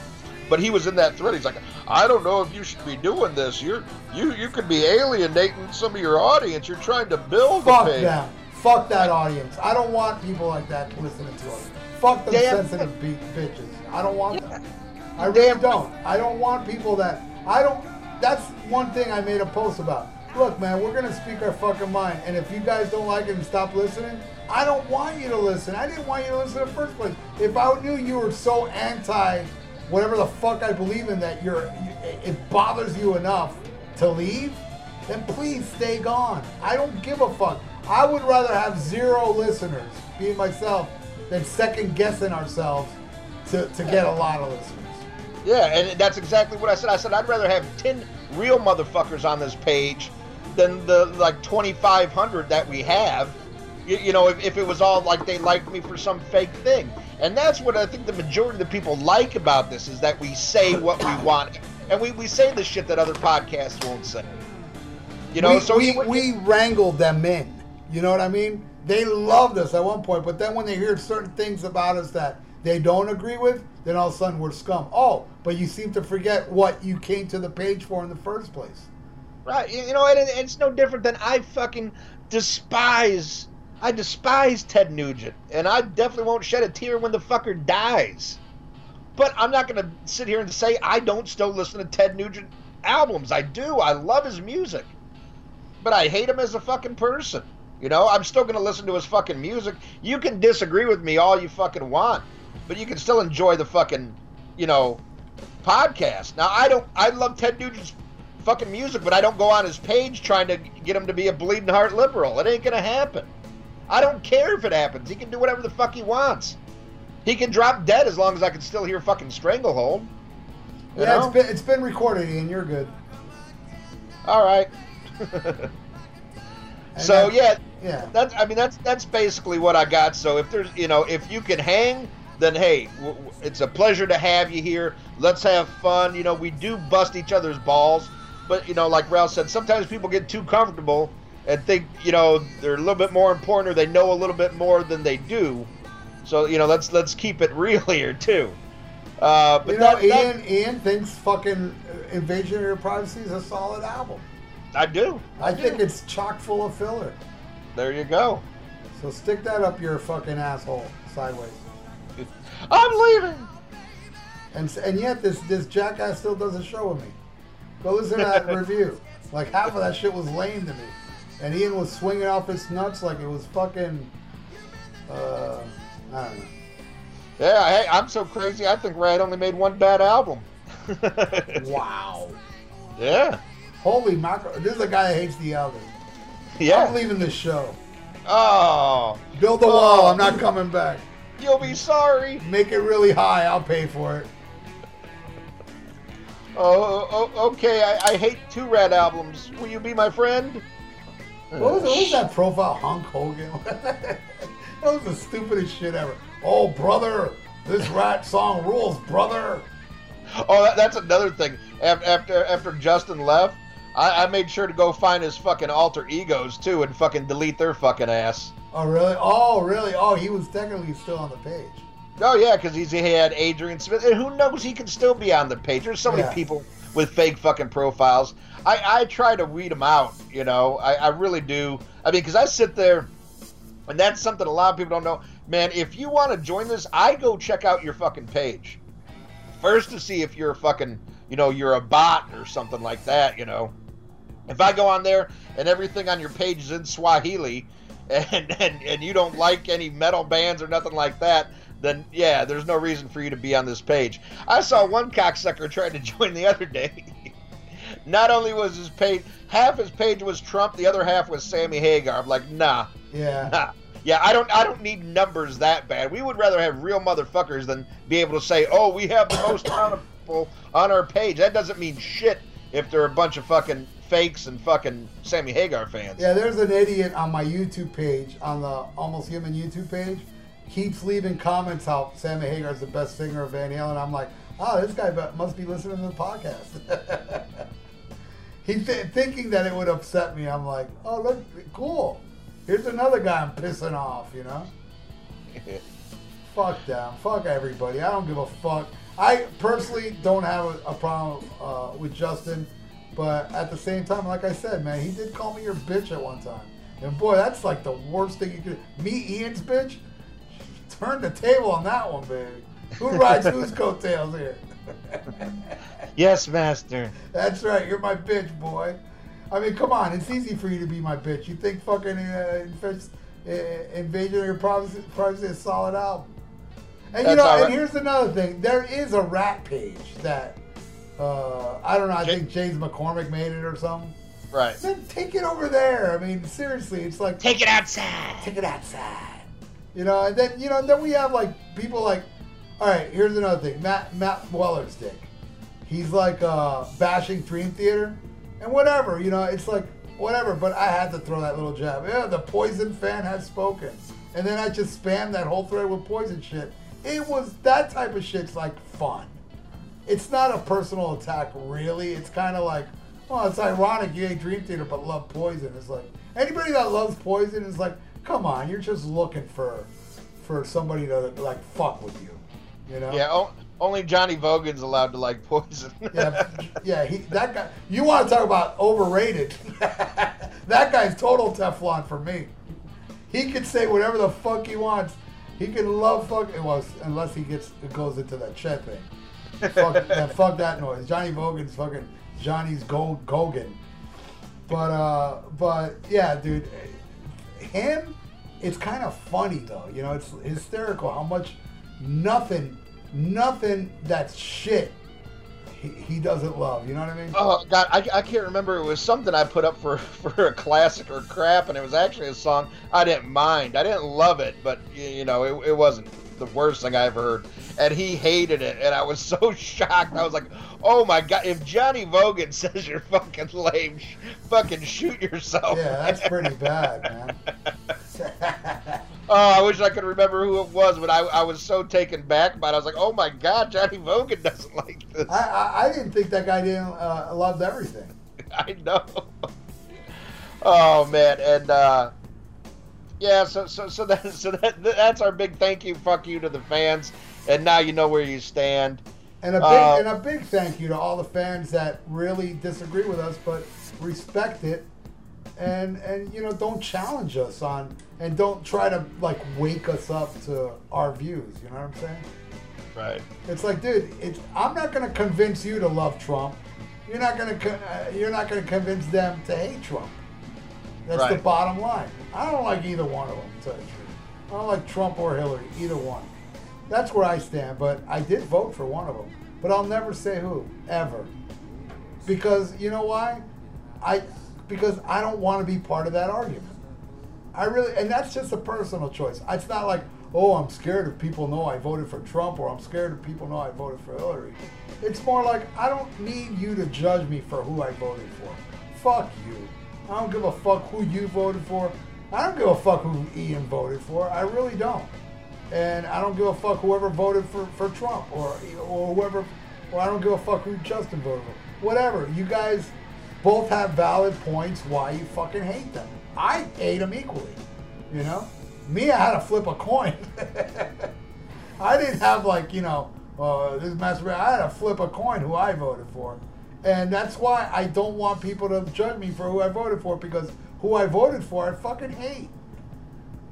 but he was in that thread. He's like, I don't know if you should be doing this. You're you you could be alienating some of your audience. You're trying to build Fuck a page. them. Fuck that audience. I don't want people like that listening to us. Fuck them Damn. sensitive be- bitches. I don't want Yeah. them. I really don't. I don't want people that I don't. That's one thing I made a post about. Look, man, we're gonna speak our fucking mind, and if you guys don't like it and stop listening, I don't want you to listen. I didn't want you to listen in the first place. If I knew you were so anti whatever the fuck I believe in that you're, it bothers you enough to leave, then please stay gone. I don't give a fuck. I would rather have zero listeners, being myself, than second guessing ourselves to, to get a lot of listeners. Yeah, and that's exactly what I said. I said I'd rather have ten real motherfuckers on this page than the like twenty five hundred that we have. You, you know, if, if it was all like they liked me for some fake thing, and that's what I think the majority of the people like about this is that we say what we [COUGHS] want, and we, we say the shit that other podcasts won't say. You know, we, so we, you- we wrangled them in. You know what I mean? They loved us at one point, but then when they hear certain things about us that they don't agree with, then all of a sudden we're scum. Oh, but you seem to forget what you came to the page for in the first place. Right. You know, and it's no different than I fucking despise. I despise Ted Nugent, and I definitely won't shed a tear when the fucker dies. But I'm not going to sit here and say I don't still listen to Ted Nugent albums. I do. I love his music. But I hate him as a fucking person. You know, I'm still going to listen to his fucking music. You can disagree with me all you fucking want, but you can still enjoy the fucking, you know, podcast. Now, I don't, I love Ted Nugent's fucking music, but I don't go on his page trying to get him to be a bleeding heart liberal. It ain't going to happen. I don't care if it happens. He can do whatever the fuck he wants. He can drop dead as long as I can still hear fucking Stranglehold. You yeah, know? it's been it's been recorded, Ian. You're good. All right. [LAUGHS] So yeah, yeah. that's I mean that's that's basically what I got. So if there's you know if you can hang, then hey, w- w- it's a pleasure to have you here. Let's have fun. You know we do bust each other's balls, but you know like Ralph said, sometimes people get too comfortable and think you know they're a little bit more important or they know a little bit more than they do. So you know let's let's keep it [LAUGHS] real here too. Uh, but You know, that, that- Ian Ian thinks fucking Invasion of Your Privacy is a solid album. I do. I do. think it's chock full of filler. There you go. So stick that up your fucking asshole sideways. I'm leaving. And and yet this this jackass still does a show with me. Go listen to that [LAUGHS] review. Like half of that shit was lame to me, and Ian was swinging off his nuts like it was fucking. Uh, I don't know. Yeah, hey, I'm so crazy. I think Ratt only made one bad album. [LAUGHS] Wow. yeah, Holy mackerel! This is a guy that hates the others. I'm leaving this show. Oh, Build the oh. wall. I'm not coming back. you'll be sorry. Make it really high. I'll pay for it. Oh, oh, oh okay. I, I hate two Ratt albums. Will you be my friend? What was, what was that profile? Hulk Hogan? [LAUGHS] that was the stupidest shit ever. Oh, brother, this Ratt song rules, brother. Oh, that, that's another thing. Af- After after Justin left, I, I made sure to go find his fucking alter egos too and fucking delete their fucking ass. Oh, really? Oh, really? Oh, he was technically still on the page. Oh yeah, because he had Adrian Smith, and who knows? He can still be on the page. There's so many Yeah. people with fake fucking profiles. I I try to weed them out. You know, I I really do. I mean, because I sit there, and that's something a lot of people don't know. Man, if you want to join this, I go check out your fucking page first to see if you're a fucking you know you're a bot or something like that. You know, if I go on there and everything on your page is in Swahili. And, and and you don't like any metal bands or nothing like that, then yeah, there's no reason for you to be on this page. I saw one cocksucker trying to [LAUGHS] join the other day. Not only was his page half his page was Trump, the other half was Sammy Hagar. I'm like, nah, Yeah. nah. Yeah, I don't I don't need numbers that bad. We would rather have real motherfuckers than be able to say, oh, we have the most amount of people on our page. That doesn't mean shit if they're a bunch of fucking fakes and fucking Sammy Hagar fans. Yeah, there's an idiot on my YouTube page, on the Almost Human YouTube page, keeps leaving comments how Sammy Hagar's the best singer of Van Halen. I'm like, oh, this guy must be listening to the podcast. [LAUGHS] He's th- thinking that it would upset me. I'm like, oh, look, cool. Here's another guy I'm pissing off, you know? [LAUGHS] Fuck them. Fuck everybody. I don't give a fuck. I personally don't have a, a problem uh, with Justin, but at the same time, like I said, man, he did call me your bitch at one time. And boy, that's like the worst thing you could. Me, Ian's bitch? Turn the table on that one, baby. Who rides [LAUGHS] whose coattails here? yes, master. That's right. You're my bitch, boy. I mean, come on. It's easy for you to be my bitch. You think fucking uh, uh, Invasion of Your Privacy, Privacy is a solid album. And you know, all and here's another thing. There is a rap page that uh, I don't know. I think James McCormick made it or something. Right. Then take it over there. I mean, seriously, it's like Take it outside. take it outside. You know, and then you know, then we have like people like, all right, here's another thing. Matt Matt Weller's dick. He's like uh, bashing Dream Theater, and whatever. You know, it's like whatever. But I had to throw that little jab. Yeah, the Poison fan has spoken, and then I just spammed that whole thread with Poison shit. It was that type of shit's like fun. It's not a personal attack, really. It's kind of like, well, it's ironic you hate Dream Theater but love Poison. It's like anybody that loves Poison is like, come on, you're just looking for for somebody to like fuck with you, you know? Yeah. O- only Johnny Vogan's allowed to like poison. [LAUGHS] yeah, yeah. He, that guy. You want to talk about overrated? [LAUGHS] that guy's total Teflon for me. He can say whatever the fuck he wants. He can love fuck. Well, unless he gets it goes into that Chet thing. Fuck, yeah, fuck that noise. Johnny Vogan's fucking Johnny's Go Gogan. But uh, but yeah, dude, him. It's kind of funny though. You know, it's hysterical how much nothing, nothing that's shit. He, he doesn't love. You know what I mean? Oh God, I, I can't remember. It was something I put up for [LAUGHS] for a classic or crap, and it was actually a song I didn't mind. I didn't love it, but you know, it, it wasn't the worst thing I ever heard. And he hated it, and I was [LAUGHS] so shocked. I was like, "Oh my God! If Johnny Vogan [LAUGHS] says you're fucking lame, sh- fucking shoot yourself." Yeah, that's pretty [LAUGHS] bad, man. Oh, I wish I could remember who it was, but I, I was so taken back by it. I was like, "Oh my God, Johnny Vogan doesn't like this." I, I, I didn't think that guy didn't uh, loved everything. I know. Oh man, and uh, yeah, so so so [LAUGHS] that so that that's our big thank you, fuck you to the fans, and now you know where you stand. And a big Uh, and a big thank you to all the fans that really disagree with us, but respect it, and and you know don't challenge us on and don't try to like wake us up to our views. You know what I'm saying? Right. It's like, dude, it's, I'm not gonna convince you to love Trump. You're not gonna uh, you're not gonna convince them to hate Trump. That's the bottom line. I don't like either one of them. To tell you the truth. I don't like Trump or Hillary, either one. That's where I stand. But I did vote for one of them. But I'll never say who ever, because you know why? I because I don't want to be part of that argument. I really, and that's just a personal choice. It's not like, oh, I'm scared if people know I voted for Trump, or I'm scared if people know I voted for Hillary. It's more like I don't need you to judge me for who I voted for. Fuck you. I don't give a fuck who you voted for. I don't give a fuck who Ian voted for. I really don't. And I don't give a fuck whoever voted for, for Trump or or whoever, or I don't give a fuck who Justin voted for. Whatever. You guys both have valid points why you fucking hate them. I hate them equally. You know? Me, I had to flip a coin. [LAUGHS] I didn't have like, you know, uh, this master. I had to flip a coin who I voted for. And that's why I don't want people to judge me for who I voted for because who I voted for, I fucking hate.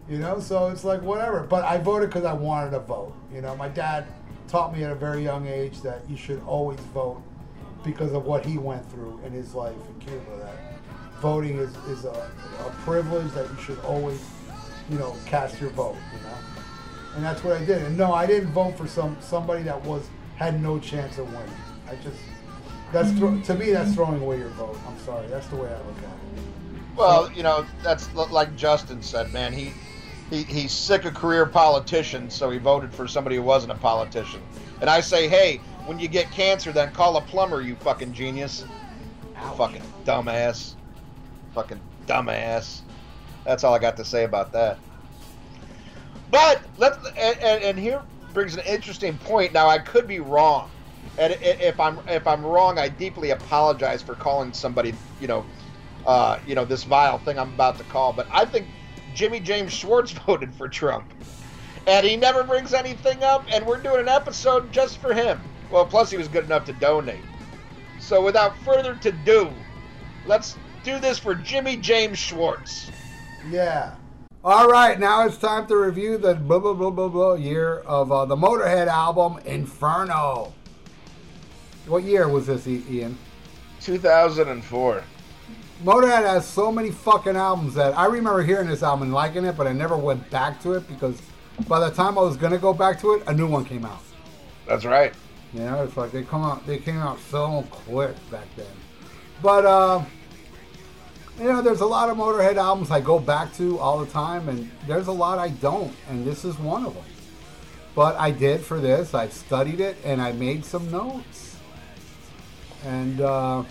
You know, so it's like whatever. But I voted because I wanted to vote. You know, my dad taught me at a very young age that you should always vote because of what he went through in his life in Cuba. That voting is, is a, a privilege that you should always, you know, cast your vote. You know, and that's what I did. And no, I didn't vote for some somebody that was had no chance of winning. I just that's thro- to me that's throwing away your vote. I'm sorry. That's the way I look at it. Well, you know, that's like Justin said, man. He, he he's sick of career politicians, so he voted for somebody who wasn't a politician. And I say, hey, when you get cancer, then call a plumber, you fucking genius. Fucking dumbass. Fucking dumbass. That's all I got to say about that. But let and, and here brings an interesting point. Now I could be wrong, and if I'm if I'm wrong, I deeply apologize for calling somebody, you know, uh, you know, this vile thing I'm about to call. But I think Jimmy James Schwartz [LAUGHS] voted for Trump. And he never brings anything up, and we're doing an episode just for him. Well, plus he was good enough to donate. So without further to do, let's do this for Jimmy James Schwartz. Yeah. All right, now it's time to review the blah blah blah blah blah year of uh, the Motorhead album Inferno. What year was this, Ian? 2004. Motorhead has so many fucking albums that I remember hearing this album and liking it, but I never went back to it because by the time I was gonna go back to it, a new one came out. That's right. You know, it's like they come out, they came out so quick back then. But uh, you know, there's a lot of Motorhead albums I go back to all the time, and there's a lot I don't, and this is one of them. But I did for this. I studied it and I made some notes. And uh,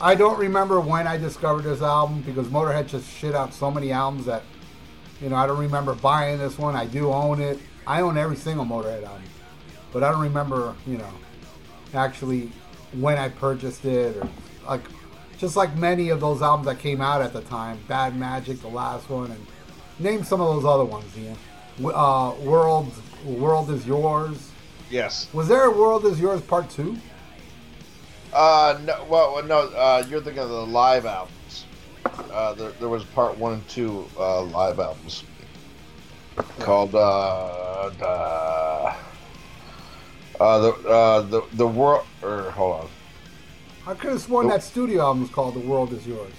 I don't remember when I discovered this album because Motorhead just shit out so many albums that you know I don't remember buying this one. I do own it. I own every single Motorhead album, but I don't remember you know actually when I purchased it or like just like many of those albums that came out at the time. Bad Magic, the last one, and name some of those other ones. Ian. Uh, World, World is yours. Yes. Was there a World is yours part two? Uh, no, well, no, uh, you're thinking of the live albums. Uh, there, there was part one and two uh, live albums called uh, the, uh, the uh, the the world. Or hold on. I could have sworn Nope. that studio album was called The World Is Yours.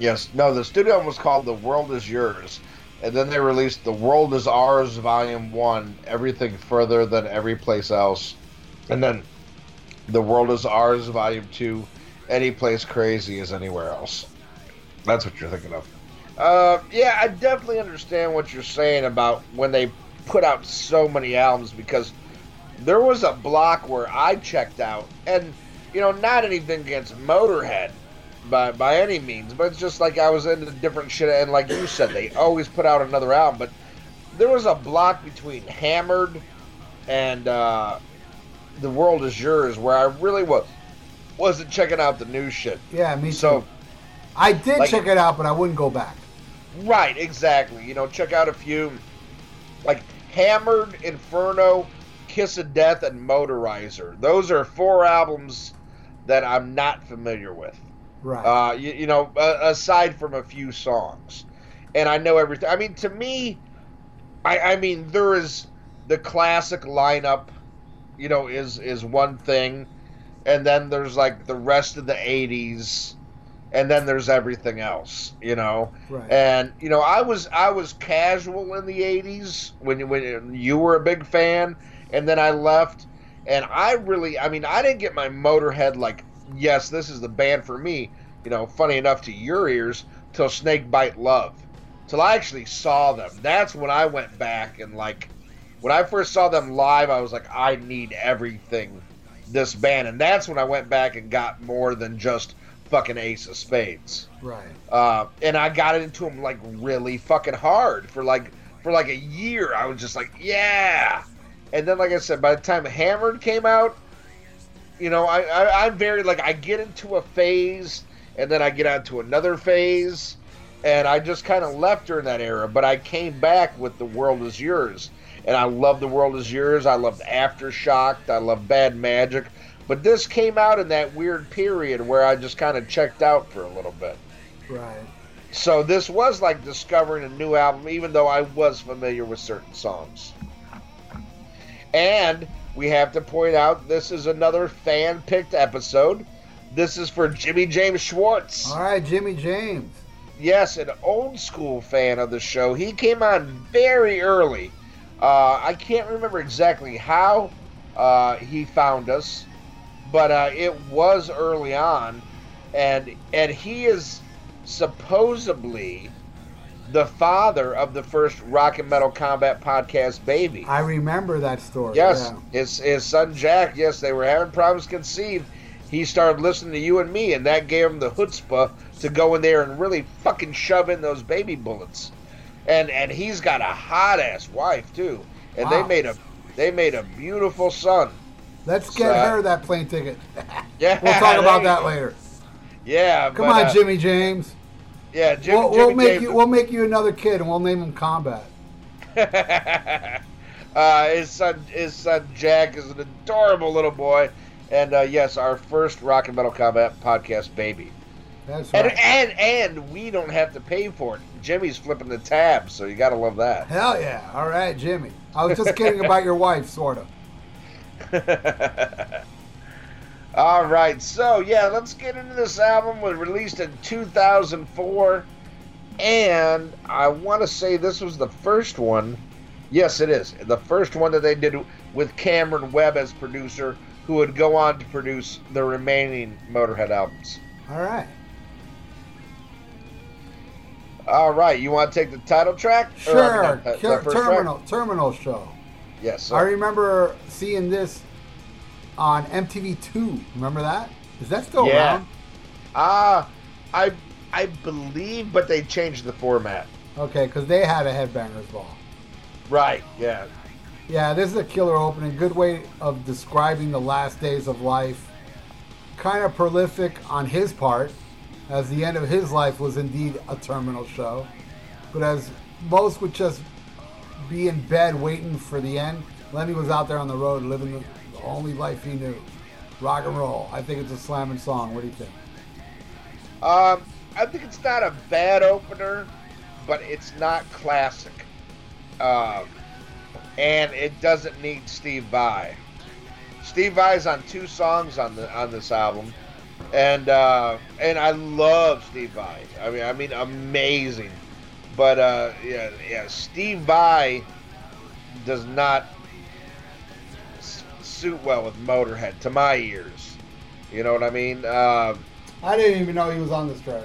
Yes, no, the studio album was called "The World Is Yours," and then they released "The World Is Ours" Volume One, everything further than every place else, and then "The World Is Ours" Volume Two, any place crazy is anywhere else. That's what you're thinking of. Uh, yeah, I definitely understand what you're saying about when they put out so many albums because there was a block where I checked out, and you know, not anything against Motorhead by by any means, but it's just like I was into different shit, and like you said, they always put out another album. But there was a block between Hammered and uh, The World Is Yours where I really was wasn't checking out the new shit. Yeah, me So too. I did like- check it out, but I wouldn't go back. Right, exactly. You know, check out a few like Hammered, Inferno, Kiss of Death, and Motorizer. Those are four albums that I'm not familiar with. Right. Uh, you, you know, uh, aside from a few songs, and I know everything. I mean, to me, I, I mean, there is the classic lineup. You know, is is one thing, and then there's like the rest of the '80s, and then there's everything else. You know, right. and you know, I was I was casual in the '80s when when you were a big fan, and then I left, and I really, I mean, I didn't get my Motorhead like, yes, this is the band for me. You know, funny enough to your ears, till Snake Bite Love, till I actually saw them. That's when I went back and like, when I first saw them live, I was like, I need everything this band, and that's when I went back and got more than just fucking Ace of Spades right. uh, and I got into them like really fucking hard for like for like a year. I was just like, yeah. And then, like I said, by the time Hammered came out, you know, I, I I'm very like I get into a phase, and then I get onto another phase, and I just kind of left during that era. But I came back with The World Is Yours, and I love The World Is Yours. I loved Aftershock. I love Bad Magic. But this came out in that weird period where I just kind of checked out for a little bit. Right. So this was like discovering a new album, even though I was familiar with certain songs. And we have to point out this is another fan picked episode. This is for Jimmy James Schwartz. All right, Jimmy James. Yes, an old school fan of the show. He came on very early. Uh, I can't remember exactly how uh, he found us, but uh, it was early on, and and he is supposedly the father of the first Rock and Metal Combat podcast, baby. I remember that story. Yes, Yeah. his his son Jack. Yes, they were having problems conceived. He started listening to you and me, and that gave him the chutzpah to go in there and really fucking shove in those baby bullets. And and he's got a hot ass wife too, and they made a they made a beautiful son. Let's get So- her that plane ticket. [LAUGHS] Yeah, We'll talk about [LAUGHS] that later. Yeah, Come but, on, uh, Jimmy James. Yeah, Jimmy, We'll, we'll make James- you. We'll make you another kid, and we'll name him Combat. [LAUGHS] uh, his son, his son Jack is an adorable little boy, and uh, yes, our first Rock and Metal Combat podcast baby. That's And, right. and and we don't have to pay for it. Jimmy's flipping the tabs, so you gotta love that. Hell yeah! All right, Jimmy. I was just kidding [LAUGHS] about your wife, sort of. [LAUGHS] All right, so yeah, let's get into this album. It was released in 2004, and I want to say this was the first one. Yes, it is the first one that they did with Cameron Webb as producer, who would go on to produce the remaining Motorhead albums. All right. All right, you want to take the title track? Sure. I mean, uh, the Cur- first track? terminal. Terminal show. Yes. I remember seeing this on MTV2. Remember that? Is that still Yeah. around? Ah, I I believe, but they changed the format. Okay, because they had a headbangers ball. Right. Yeah. Yeah, this is a killer opening. Good way of describing the last days of life. Kind of prolific on his part, as the end of his life was indeed a terminal show. But as most would just be in bed waiting for the end, Lemmy was out there on the road living the, only life he knew. Rock and roll. I think it's a slamming song. What do you think? Um, I think it's not a bad opener, but it's not classic. Um, and it doesn't need Steve Vai. Steve Vai's on two songs on the on this album, and uh, and I love Steve Vai. I mean, I mean, amazing. But uh, yeah, yeah, Steve Vai does not s- suit well with Motorhead to my ears. You know what I mean? Uh, I didn't even know he was on this track.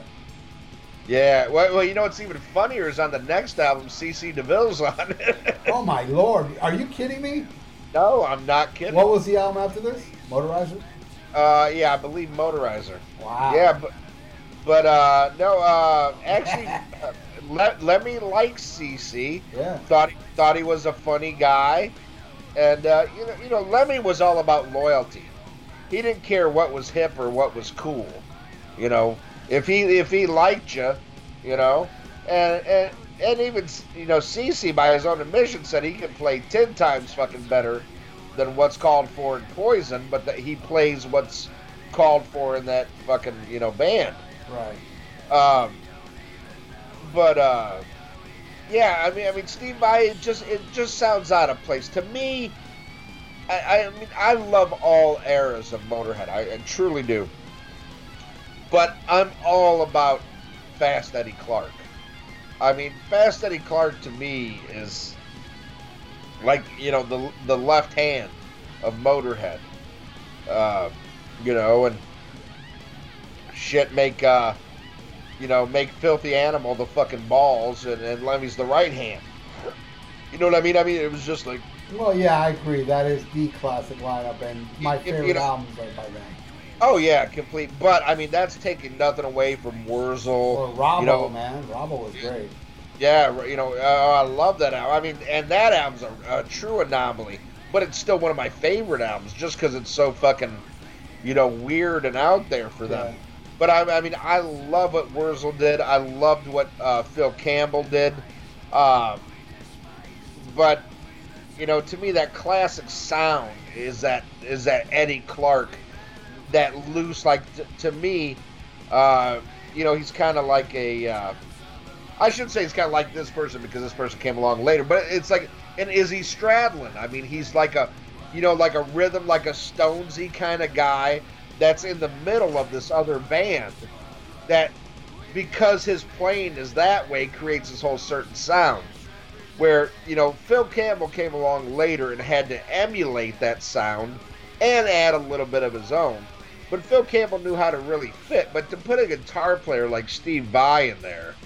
Yeah, well, well, you know what's even funnier is on the next album, CC DeVille's on it. [LAUGHS] Oh my lord! Are you kidding me? no, I'm not kidding. What was the album after this? Motorizer. Uh, yeah, I believe Motorizer. Wow. Yeah, but but uh, no, uh, actually, [LAUGHS] uh, let let me like CC. Yeah. Thought thought he was a funny guy, and uh, you know you know Lemmy was all about loyalty. He didn't care what was hip or what was cool. You know, if he if he liked you, you know, and and and even you know CC by his own admission said he can play ten times fucking better than what's called for in Poison, but that he plays what's called for in that fucking you know band. Right. Um, but uh, yeah, I mean, I mean, Steve Vai, it just it just sounds out of place to me. I, I mean, I love all eras of Motorhead. I, I truly do. But I'm all about Fast Eddie Clarke. I mean, Fast Eddie Clarke to me is like you know the the left hand of Motorhead. Uh, you know, and shit make uh, you know make Philthy Animal the fucking balls, and, and Lemmy's the right hand. You know what I mean? I mean, it was just like Well, yeah, I agree. That is the classic lineup, and my If- favorite you know- albums are by them. Oh yeah, complete. But I mean, that's taking nothing away from Wurzel. Or Robbo, you know, man. Robbo was great. Yeah, you know, uh, I love that album. I mean, and that album's a, a true anomaly, but it's still one of my favorite albums, just because it's so fucking, you know, weird and out there for them. Yeah. But I, I mean, I love what Wurzel did. I loved what uh, Phil Campbell did. Um, but you know, to me, that classic sound is that is that Eddie Clarke, that loose. Like t- to me, uh, you know, he's kind of like a. I shouldn't say he's kind of like this person because this person came along later. But it's like an Izzy Stradlin. I mean, he's like a, you know, like a rhythm, like a Stonesy kind of guy that's in the middle of this other band that because his playing is that way creates this whole certain sound where you know Phil Campbell came along later and had to emulate that sound and add a little bit of his own but Phil Campbell knew how to really fit but to put a guitar player like Steve Vai in there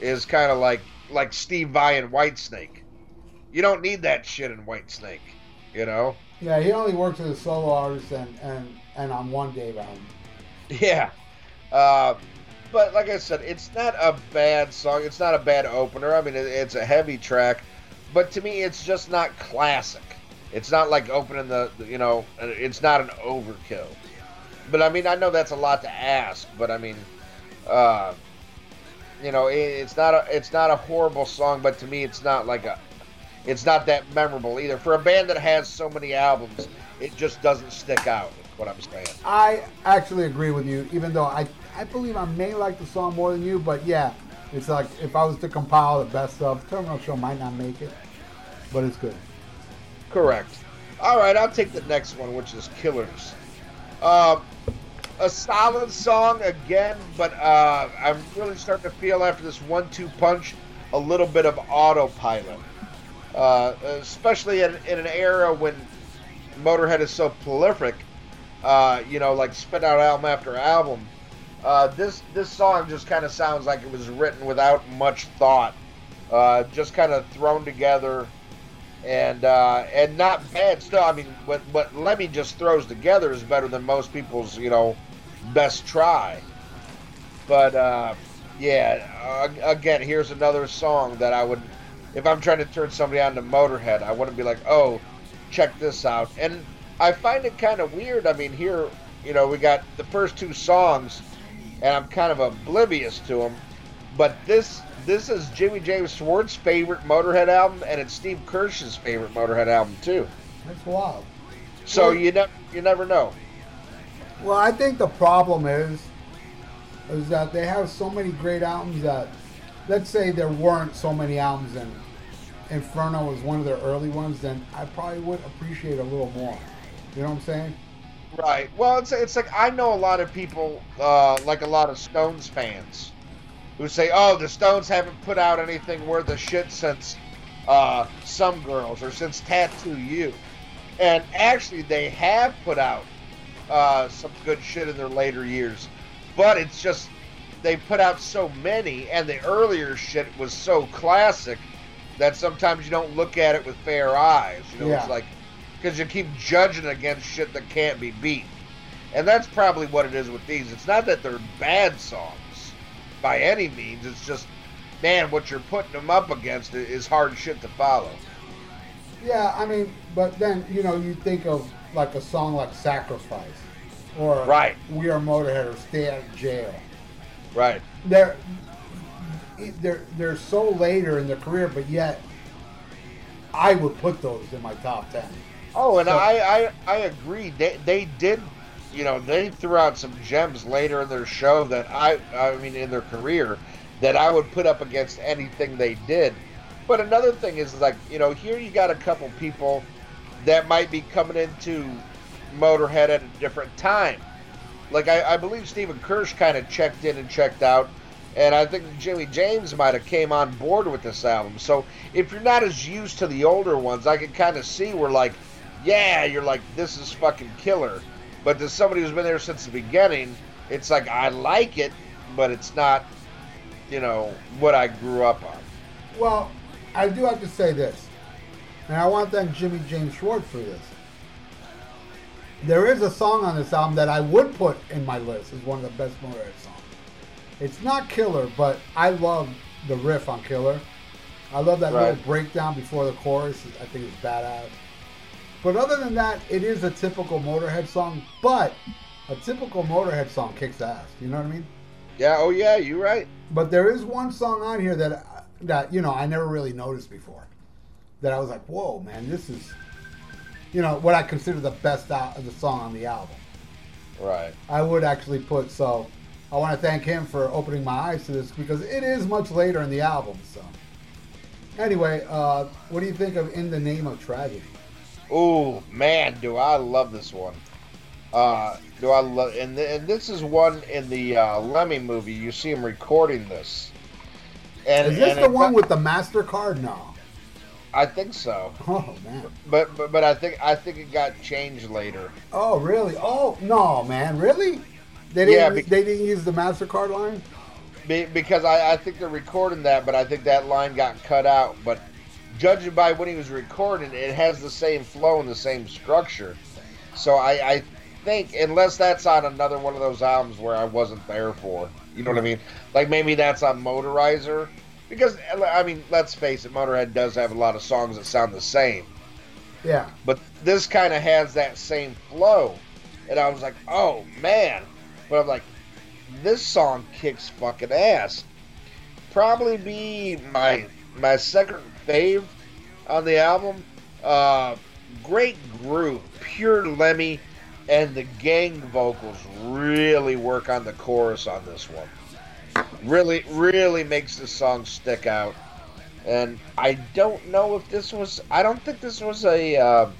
is kind of like like Steve Vai and Whitesnake you don't need that shit in Whitesnake you know Yeah, he only worked as a solo artist and, and, and on one Dave album. Yeah. Uh, but like I said, it's not a bad song. It's not a bad opener. I mean, it, it's a heavy track, but to me, it's just not classic. It's not like opening the, you know, it's not an overkill. But I mean, I know that's a lot to ask, but I mean, uh, you know, it, it's not a it's not a horrible song, but to me, it's not like a it's not that memorable either. For a band that has so many albums, it just doesn't stick out. What I'm saying. I actually agree with you, even though I, I believe I may like the song more than you, but yeah, it's like if I was to compile the best of, Terminal Show might not make it, but it's good. Correct. All right, I'll take the next one, which is Killers. Uh, a solid song again, but uh, I'm really starting to feel after this one-two punch a little bit of autopilot, uh, especially in, in an era when Motorhead is so prolific. Uh, you know, like spit out album after album. Uh, this this song just kind of sounds like it was written without much thought, uh, just kind of thrown together, and uh, and not bad stuff. I mean, what what Lemmy just throws together is better than most people's you know best try. But uh, yeah, again, here's another song that I would, if I'm trying to turn somebody on to Motorhead, I wouldn't be like, oh, check this out. And I find it kind of weird. I mean, here, you know, we got the first two songs, and I'm kind of oblivious to them. But this this is Jimmy James Schwartz's favorite Motorhead album, and it's Steve Kirsch's favorite Motorhead album too. That's wild. So you never you never know. Well, I think the problem is, is that they have so many great albums that, let's say there weren't so many albums and Inferno was one of their early ones, then I probably would appreciate a little more. You know what I'm saying? Right. Well, it's it's like I know a lot of people, uh, like a lot of Stones fans, who say, "Oh, the Stones haven't put out anything worth a shit since uh, Some Girls or since Tattoo You," and actually they have put out uh, some good shit in their later years, but it's just they put out so many, and the earlier shit was so classic that sometimes you don't look at it with fair eyes. You know, Yeah. it's like because you keep judging against shit that can't be beat. And that's probably what it is with these. It's not that they're bad songs by any means. It's just, man, what you're putting them up against is hard shit to follow. Yeah, I mean, but then you know you think of like a song like "Sacrifice" or Right. "We Are Motorhead" or "Stay Out of Jail." Right. They're they're they're so later in their career, but yet I would put those in my top ten. Oh, and So- I, I I agree. They they did, you know, they threw out some gems later in their show that I I mean in their career that I would put up against anything they did. But another thing is like you know here you got a couple people that might be coming into Motorhead at a different time. Like I, I believe Stephen Kirsch kind of checked in and checked out, and I think Jimmy James might have came on board with this album. So if you're not as used to the older ones, I can kind of see where like, yeah, you're like this is fucking killer. But to somebody who's been there since the beginning, it's like I like it, but it's not, you know, what I grew up on. Well, I do have to say this, and I want to thank Jimmy James Schwartz for this. There is a song on this album that I would put in my list as one of the best Motorhead songs. It's not Killer, but I love the riff on Killer. I love that Right. little breakdown before the chorus. I think it's badass. But other than that, it is a typical Motorhead song, but a typical Motorhead song kicks ass. You know what I mean? Yeah. Oh yeah, you're right. But there is one song on here that that you know I never really noticed before. That I was like, whoa, man, this is, you know, what I consider the best out of the song on the album. Right. I would actually put so. I want to thank him for opening my eyes to this because it is much later in the album. So, anyway, uh, what do you think of "In the Name of Tragedy"? Oh man, do I love this one. Uh, do I love and th- and this is one in the uh, Lemmy movie. You see him recording this. And, Is this and the one with the Mastercard? No. I think so, [LAUGHS] Oh man. but, but but I think I think it got changed later. Oh really? Oh no, man, really? They didn't. Yeah, be- they didn't use the Mastercard line. Be, because I, I think they're recording that, but I think that line got cut out. But judging by when he was recording, it has the same flow and the same structure. So I, I think, unless that's on another one of those albums where I wasn't there for, you know what I mean? Like maybe that's on Motorizer. Because, I mean, let's face it, Motorhead does have a lot of songs that sound the same. Yeah. But this kind of has that same flow. And I was like, oh man. But I'm like, this song kicks fucking ass. probably be my my second fave on the album. Uh, great groove, pure Lemmy, and the gang vocals really work on the chorus on this one. Really, really makes the song stick out. And I don't know if this was. I don't think this was a uh,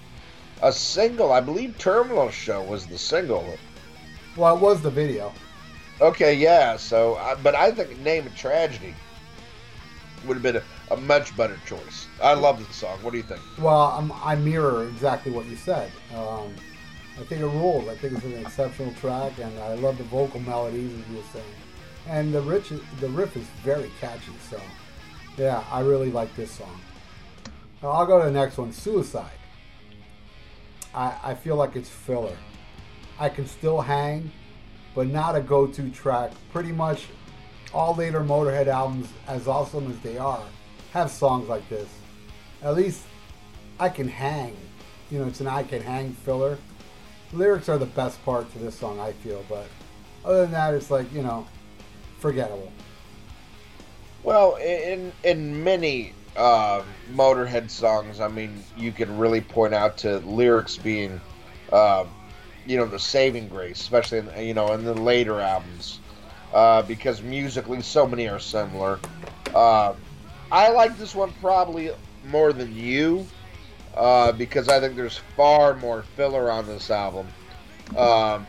a single. I believe Terminal Show was the single. Well, it was the video. Okay, yeah. So, uh, but I think Name of Tragedy would have been a, a much better choice. I love the song. What do you think? Well, I'm, I mirror exactly what you said. Um, I think it rules. I think it's an exceptional track, and I love the vocal melodies, as you were saying. And the rich, the riff is very catchy. So, yeah, I really like this song. Now, I'll go to the next one, Suicide. I, I feel like it's filler. I can still hang, but not a go-to track. Pretty much all later Motorhead albums, as awesome as they are, have songs like this. At least I can hang. You know, it's an I can hang filler. Lyrics are the best part to this song, I feel, but other than that, it's like, you know, forgettable. Well, in in many uh, Motorhead songs, I mean, you can really point out to lyrics being, uh, you know, the saving grace, especially in, you know in the later albums, uh, because musically so many are similar. Uh, I like this one probably more than you, uh, because I think there's far more filler on this album. Um,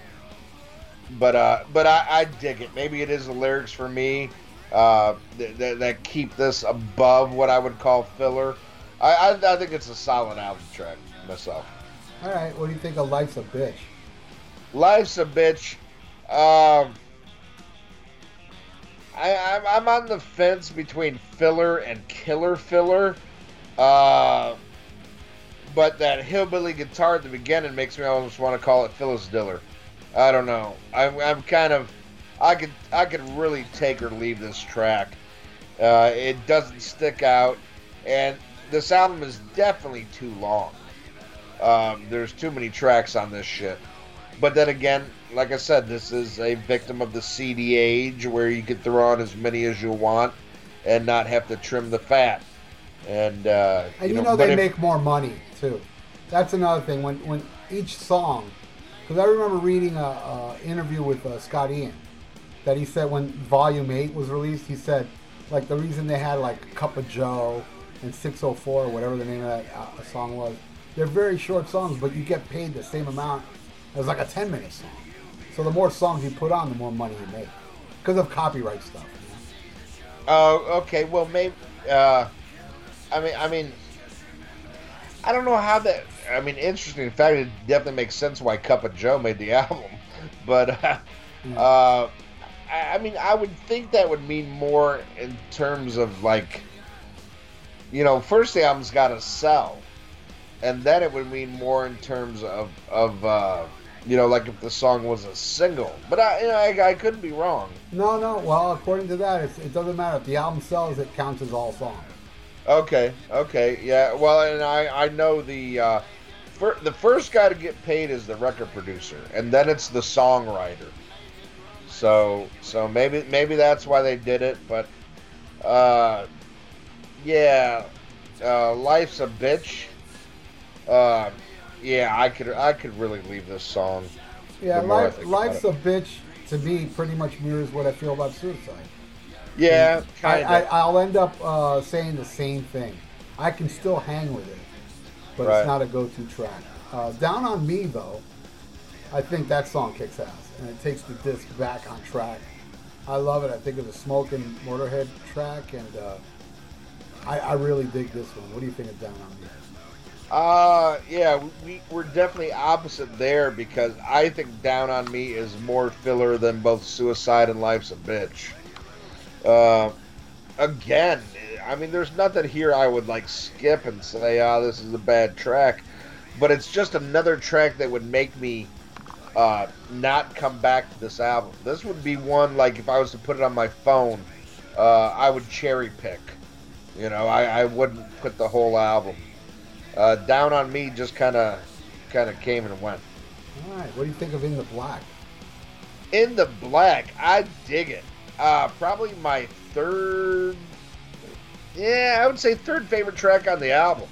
but uh, but I, I dig it. Maybe it is the lyrics for me uh, that, that keep this above what I would call filler. I, I, I think it's a solid album track myself. All right, what do you think of Life's a Bitch? Life's a bitch. Um, I, I'm, I'm on the fence between filler and killer filler. Uh, but that hillbilly guitar at the beginning makes me almost want to call it Phyllis Diller. I don't know. I'm, I'm kind of I could I could really take or leave this track. Uh, it doesn't stick out, and this album is definitely too long. Um, there's too many tracks on this shit. But then again, like I said, this is a victim of the CD age where you can throw on as many as you want and not have to trim the fat. And uh, And you, know, they if, make more money too. That's another thing. When when each song, because I remember reading a, a interview with uh, Scott Ian that he said when Volume Eight was released, he said like the reason they had like Cupajoe and 604 or whatever the name of that uh, song was. They're very short songs, but you get paid the same amount as like a 10 minute song. So the more songs you put on, the more money you make because of copyright stuff. Oh, uh, okay. Well, maybe. Uh, I mean, I mean, I don't know how that. I mean, interesting. In fact, it definitely makes sense why Cupajoe made the [LAUGHS] album, but. Uh, uh I mean, I would think that would mean more in terms of like, you know, first the album's got to sell, and then it would mean more in terms of of uh, you know, like if the song was a single. But I, you know, I, I couldn't be wrong. No, no. Well, according to that, it doesn't matter if the album sells; it counts as all songs. Okay, okay, yeah. Well, and I I know the. Uh, fir- the first guy to get paid is the record producer, and then it's the songwriter. So so maybe maybe that's why they did it. But uh, yeah, uh, life's a bitch. Uh, yeah, I could I could really leave this song. Yeah, life, life's a bitch to me pretty much mirrors what I feel about suicide. Yeah, I, I, will end up uh, saying the same thing. I can still hang with it, but right. it's not a go-to track. Uh, Down on Me though, I think that song kicks ass and it takes the disc back on track. I love it. I think it's a smoking Motorhead track, and uh, I, I, really dig this one. What do you think of Down on Me? Uh, yeah, we, we're definitely opposite there because I think Down on Me is more filler than both Suicide and Life's a Bitch. Uh, again, I mean, there's nothing here I would like skip and say, ah, oh, this is a bad track. But it's just another track that would make me uh, not come back to this album. This would be one like if I was to put it on my phone, uh, I would cherry pick. You know, I, I wouldn't put the whole album. Uh, Down on Me just kind of kind of came and went. All right, what do you think of In the Black? In the Black, I dig it. uh, probably my third. Yeah, I would say third favorite track on the album.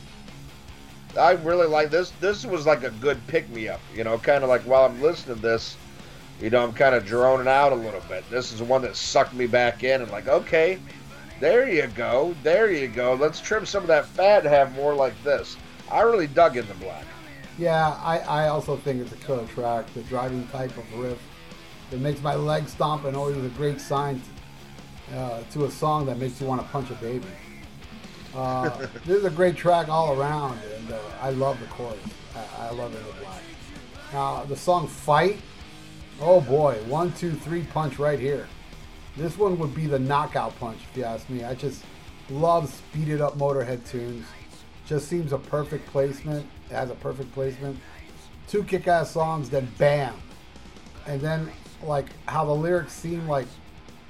I really like this. This was like a good pick me up, you know, kind of like while I'm listening to this, you know, I'm kind of droning out a little bit. This is the one that sucked me back in and like, okay, there you go, there you go. Let's trim some of that fat and have more like this. I really dug In the Black. Yeah, I, I also think it's a killer track. The driving type of riff that makes my legs stomp and always a great sign uh, to a song that makes you want to punch a baby. Uh, [LAUGHS] this is a great track all around, and uh, I love the chorus. I, I love it a lot. Now, the song Fight, oh boy, one, two, three punch right here. This one would be the knockout punch, if you ask me. I just love speeded up Motorhead tunes. Just seems a perfect placement. It has a perfect placement. Two kick ass songs, then bam. And then, like, how the lyrics seem like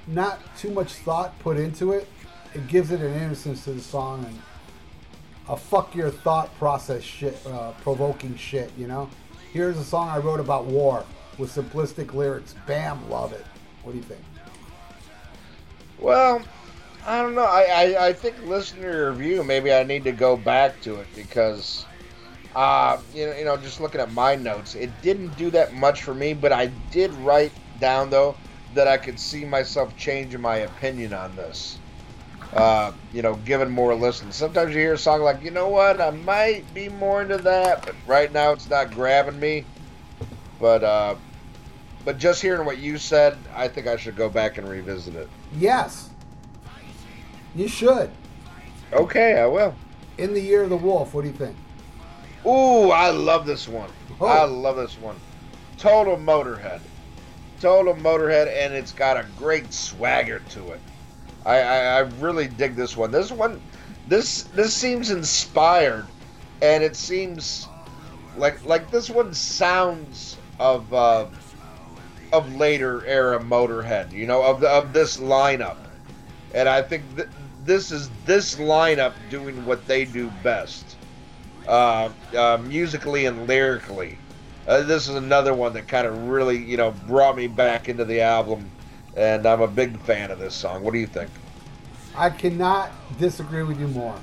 not too much thought put into it it gives it an innocence to the song and a fuck your thought process shit, uh, provoking shit, you know? Here's a song I wrote about war with simplistic lyrics. Bam, love it. What do you think? Well, I don't know. I, I, I think listening to your review, maybe I need to go back to it because, uh, you know, you know, just looking at my notes, it didn't do that much for me. But I did write down though that I could see myself changing my opinion on this uh, you know, given more listen. Sometimes you hear a song like, you know what, I might be more into that, but right now it's not grabbing me. But uh, but just hearing what you said, I think I should go back and revisit it. Yes, you should. Okay, I will. In the Year of the Wolf, what do you think? Ooh, I love this one. Oh. I love this one. Total Motorhead. Total Motorhead, and it's got a great swagger to it. I, I, I really dig this one. This one, this this seems inspired, and it seems like like this one sounds of uh, of later era Motorhead. You know, of the, of this lineup, and I think th- this is this lineup doing what they do best, uh, uh, musically and lyrically. Uh, this is another one that kind of really, you know, brought me back into the album and I'm a big fan of this song. What do you think? I cannot disagree with you more.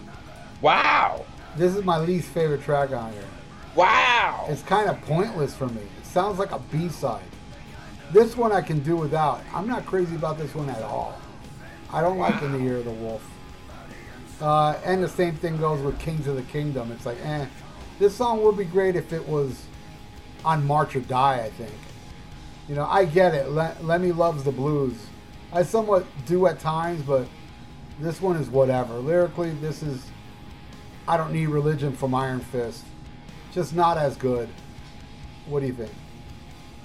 Wow! This is my least favorite track on here. Wow! It's kind of pointless for me. It sounds like a B side. This one I can do without. I'm not crazy about this one at all. I don't like In the Year of the Wolf. Uh, and the same thing goes with Kings of the Kingdom. It's like, eh, this song would be great if it was on March or Die, I think. You know, I get it. Le- Lemmy loves the blues. I somewhat do at times, but this one is whatever. Lyrically, this is. I don't need religion from Iron Fist. Just not as good. What do you think?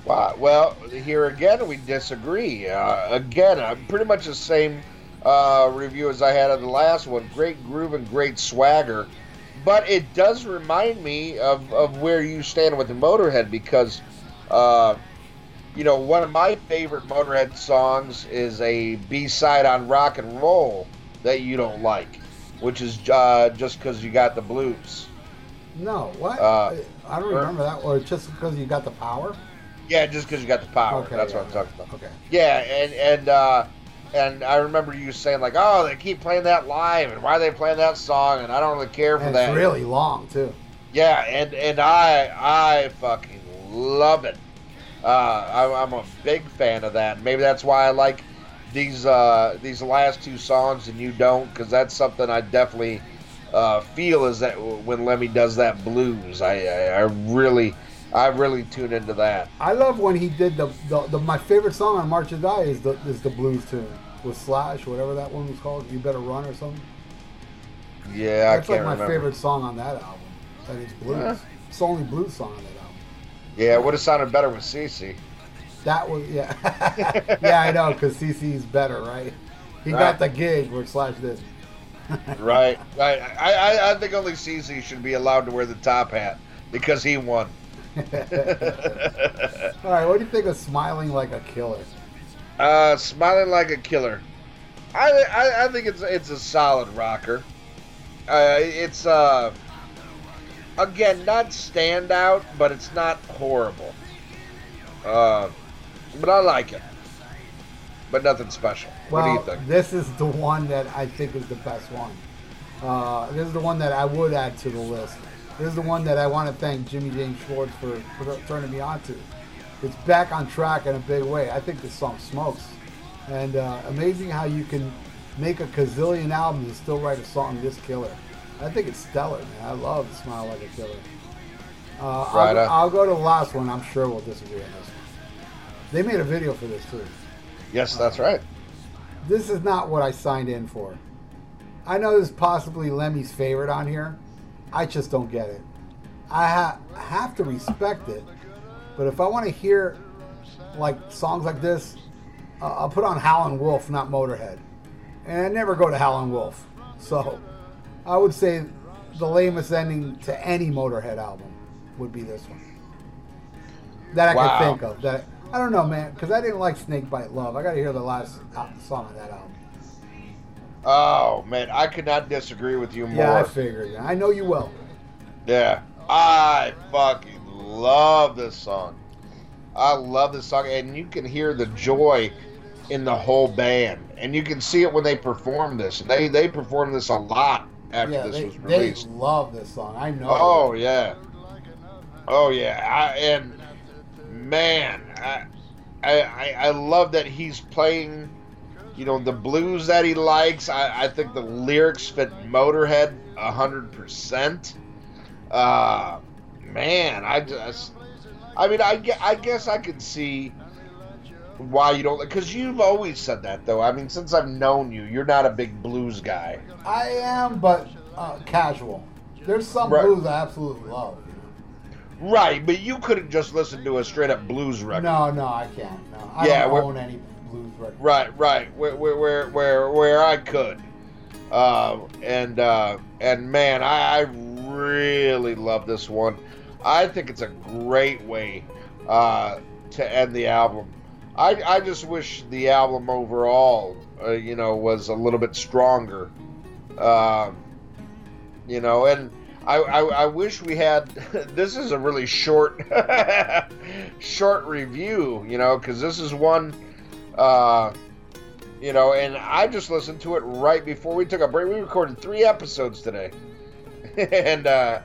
Wow. Well, here again, we disagree. Uh, again, pretty much the same uh, review as I had of the last one. Great groove and great swagger. But it does remind me of, of where you stand with the Motorhead because, uh, you know, one of my favorite Motorhead songs is a B side on rock and roll that you don't like, which is uh, just because you got the blues. No, what? Uh, I don't remember that. Or just because you got the power? Yeah, just because you got the power. Okay, That's yeah, what I'm talking about. Okay. Yeah, and and uh, and I remember you saying like, "Oh, they keep playing that live, and why are they playing that song?" And I don't really care for And that. it's really long too. Yeah, and and I I fucking love it. Uh, I, I'm a big fan of that. Maybe that's why I like these uh, these last two songs and you don't, because that's something I definitely uh, feel is that when Lemmy does that blues, I, I, I really I really tune into that. I love when he did the, the, the my favorite song on March or Die is the is the blues tune with Slash, whatever that one was called. You better run or something. Yeah, That's like my remember. favorite song on that album. And it's blues. Huh? It's the only blues song on that. Yeah, it would have sounded better with CC. That was yeah, [LAUGHS] yeah I know because CC's better, right? He Right. got the gig where Slash did. [LAUGHS] Right, right. I, I, I think only CC should be allowed to wear the top hat because he won. [LAUGHS] All right, what do you think of "Smiling Like a Killer"? Uh, smiling like a killer. I, I, I think it's it's a solid rocker. Uh, it's uh, again not standout, but it's not horrible. Uh, but I like it. but nothing special. Well, what do you think? this is the one that I think is the best one. Uh, this is the one that I would add to the list. This is the one that I want to thank Jimmy James Schwartz for, for turning me on to. It's back on track in a big way. I think this song smokes. And uh, amazing how you can make a gazillion albums and still write a song this killer. I think it's stellar, man. I love Smile Like a Killer. Uh, I'll, Right go. I'll go to the last one. I'm sure we'll disagree on this one. They made a video for this too. Yes, that's right. This is not what I signed in for. I know this is possibly Lemmy's favorite on here. I just don't get it. I ha- have to respect it, but if I want to hear like songs like this, uh, I'll put on Howlin' Wolf, not Motorhead. And I never go to Howlin' Wolf, so I would say the lamest ending to any Motorhead album would be this one. That I Wow. can think of. That I don't know, man, because I didn't like Snake Bite Love. I got to hear the last uh, song of that album. Oh man, I could not disagree with you more. Yeah, I figured. I know you will. Yeah, I fucking love this song. I love this song, and you can hear the joy in the whole band, and you can see it when they perform this. They they perform this a lot after yeah, this they, was they released. love this song. I know. Oh yeah, oh yeah, I, and man, I, I I love that he's playing. You know the blues that he likes. I, I think the lyrics fit Motorhead a hundred percent. Uh, man, I just, I mean, I, I guess I could see why you don't, because you've always said that though. I mean, since I've known you, you're not a big blues guy. I am, but uh, casual. There's some Right. blues I absolutely love. Right, but you couldn't just listen to a straight up blues record. No, no, I can't. No, I Yeah, don't own any blues records. Right, right. Where, where, where, where, where I could, uh, and uh, and man, I, I really love this one. I think it's a great way uh, to end the album. I, I just wish the album overall, uh, you know, was a little bit stronger. Um, you know, and I, I, I wish we had. [LAUGHS] This is a really short, [LAUGHS] short review, you know, because this is one. Uh, you know, and I just listened to it right before we took a break. We recorded three episodes today, [LAUGHS] and uh,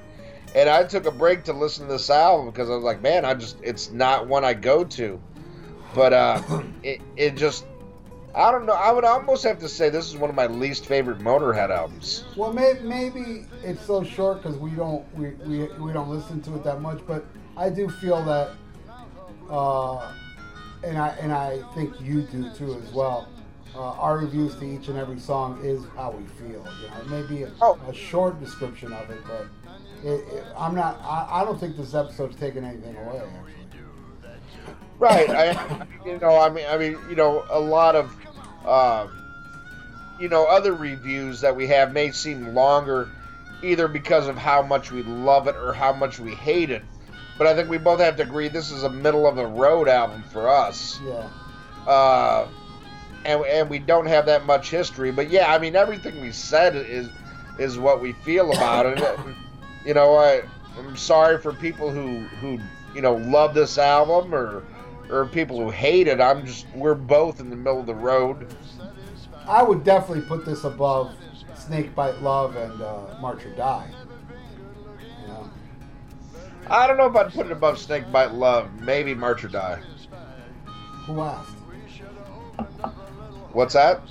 and I took a break to listen to this album because I was like, man, I just it's not one I go to, but uh, it it just I don't know. I would almost have to say this is one of my least favorite Motorhead albums. Well, may, maybe it's so short because we don't we, we, we don't listen to it that much. But I do feel that, uh, and I and I think you do too as well. Uh, our reviews to each and every song is how we feel. You know, it may be a, Oh. a short description of it, but it, it, I'm not. I, I don't think this episode's taking anything away. Actually. Right. I, [LAUGHS] you know, I mean, I mean, you know, a lot of, um, you know, other reviews that we have may seem longer, either because of how much we love it or how much we hate it. But I think we both have to agree this is a middle of the road album for us, Yeah. uh, and and we don't have that much history. But yeah, I mean, everything we said is is what we feel about it. And, you know, I I'm sorry for people who who you know love this album or or people who hate it. I'm just we're both in the middle of the road. I would definitely put this above Snake Bite Love and uh, March or Die. You know? I don't know if I'd put it above Snake Bite Love. Maybe March or Die. Who asked? What's that?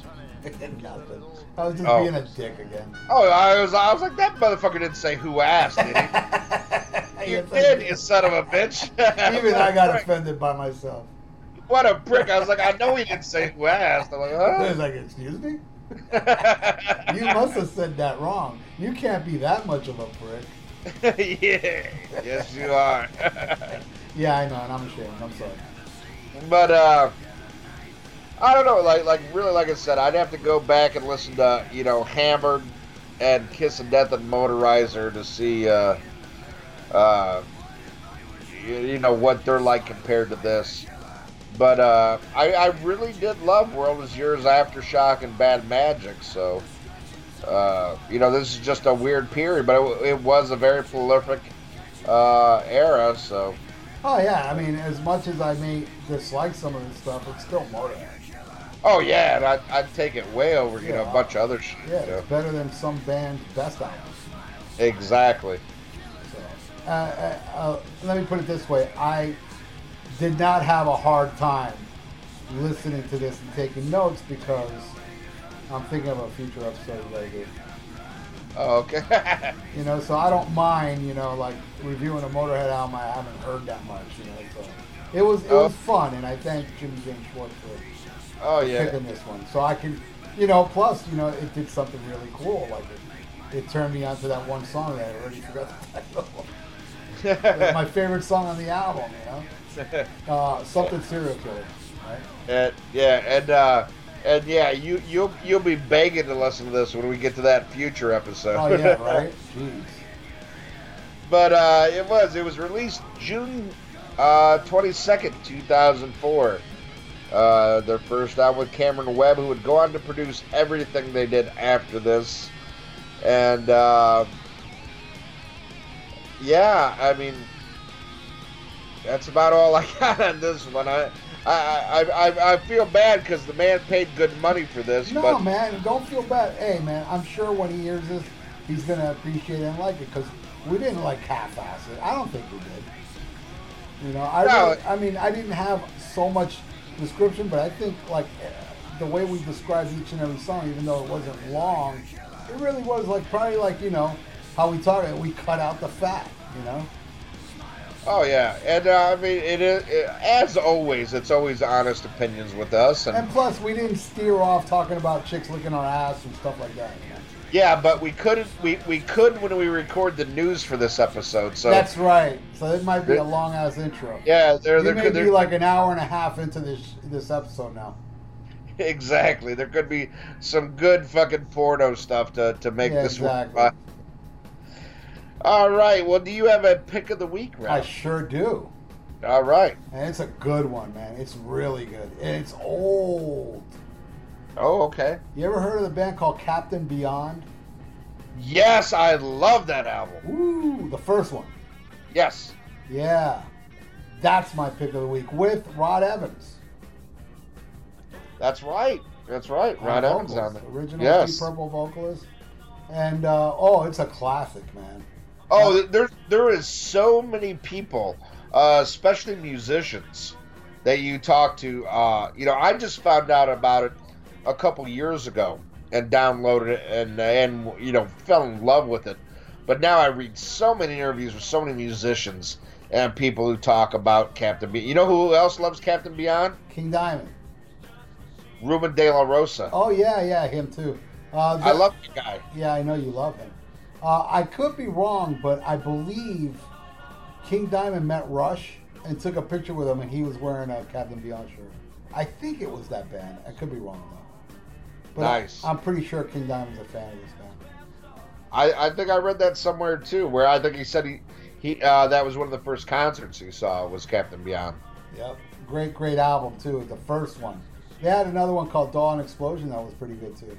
[LAUGHS] Nothing. I was just Oh. being a dick again. Oh, I was I was like that motherfucker didn't say who asked, did he? [LAUGHS] you did, you son of a bitch. [LAUGHS] Even I got [LAUGHS] offended by myself. What a prick! I was like, I know he didn't say who asked. I'm like, I was like, excuse me? You must have said that wrong. You can't be that much of a prick. yeah, yes you are. Yeah, I know, and I'm ashamed. I'm sorry. but uh, I don't know. Like, like really, like I said, I'd have to go back and listen to you know Hammered and Kiss of Death and Motorizer to see uh, uh, you, know what they're like compared to this. But uh, I, I really did love World Is Yours, Aftershock, and Bad Magic. So, uh, you know, this is just a weird period, but it, it was a very prolific uh, era. So, Oh, yeah, I mean, as much as I may dislike some of this stuff, it's still Motorhead. Oh yeah, and I'd, I'd take it way over you know a Yeah. bunch of other shit. Yeah, it's better than some band's best album. Exactly. So, uh, uh, uh, let me put it this way: I did not have a hard time listening to this and taking notes because I'm thinking of a future episode did. Oh, okay. [LAUGHS] You know, so I don't mind. You know, like reviewing a Motorhead album I haven't heard that much. You know, so it was it Oh. was fun, and I thank Jimmy James Schwartz for oh yeah. picking this one. So I can, you know, plus you know it did something really cool. Like it, it turned me onto that one song that I already forgot the title. It's my favorite song on the album, you know. [LAUGHS] Uh, something serial killer, right? and, yeah, and uh, and yeah, you you'll you'll be begging to listen to this when we get to that future episode. Oh yeah, [LAUGHS] right. Jeez. but uh, it was it was released June uh, 22nd, 2004. Uh, their first album with Cameron Webb, who would go on to produce everything they did after this, and uh, yeah, I mean that's about all I [LAUGHS] got on this one. I I I, I, I feel bad because the man paid good money for this, No, but man, don't feel bad. Hey, man, I'm sure when he hears this, he's gonna appreciate it and like it because we didn't like half-ass it. I don't think we did. You know, I No. really, I mean, I didn't have so much description, but I think like the way we described each and every song, even though it wasn't long, it really was like probably like you know how we talk. We cut out the fat, you know. oh yeah, and uh, I mean it is it, as always. It's always honest opinions with us, and And plus, we didn't steer off talking about chicks licking our ass and stuff like that. Yeah, but we couldn't. We, we could when we record the news for this episode. So That's right. So it might be a long ass intro. yeah, there there may could be like an hour and a half into this this episode now. [LAUGHS] exactly there could be some good fucking porno stuff to to make Yeah, this exactly. work. All right. Well, do you have a pick of the week, I sure do. All right. And it's a good one, man. It's really good. And it's old. Oh, okay. You ever heard of the band called Captain Beyond? Yes, I love that album. Ooh, the first one. Yes. Yeah. That's my pick of the week with Rod Evans. That's right. That's right. Rod on Evans vocals. on it. Original Yes. Deep Purple vocalist. And uh, oh, it's a classic, man. Oh, there there is so many people, uh, especially musicians, that you talk to. Uh, you know, I just found out about it a couple years ago and downloaded it and and you know fell in love with it. But now I read so many interviews with so many musicians and people who talk about Captain Beyond. You know who else loves Captain Beyond? King Diamond. Ruben De La Rosa. Oh yeah, yeah, him too. Uh, I love the guy. Yeah, I know you love him. Uh, I could be wrong, but I believe King Diamond met Rush and took a picture with him, and he was wearing a Captain Beyond shirt. I think it was that band. I could be wrong though. But Nice. I, am pretty sure King Diamond's a fan of this band. I, I think I read that somewhere too, where I think he said he he uh, that was one of the first concerts he saw was Captain Beyond. Yep. Great, great album too. The first one. They had another one called Dawn Explosion that was pretty good too.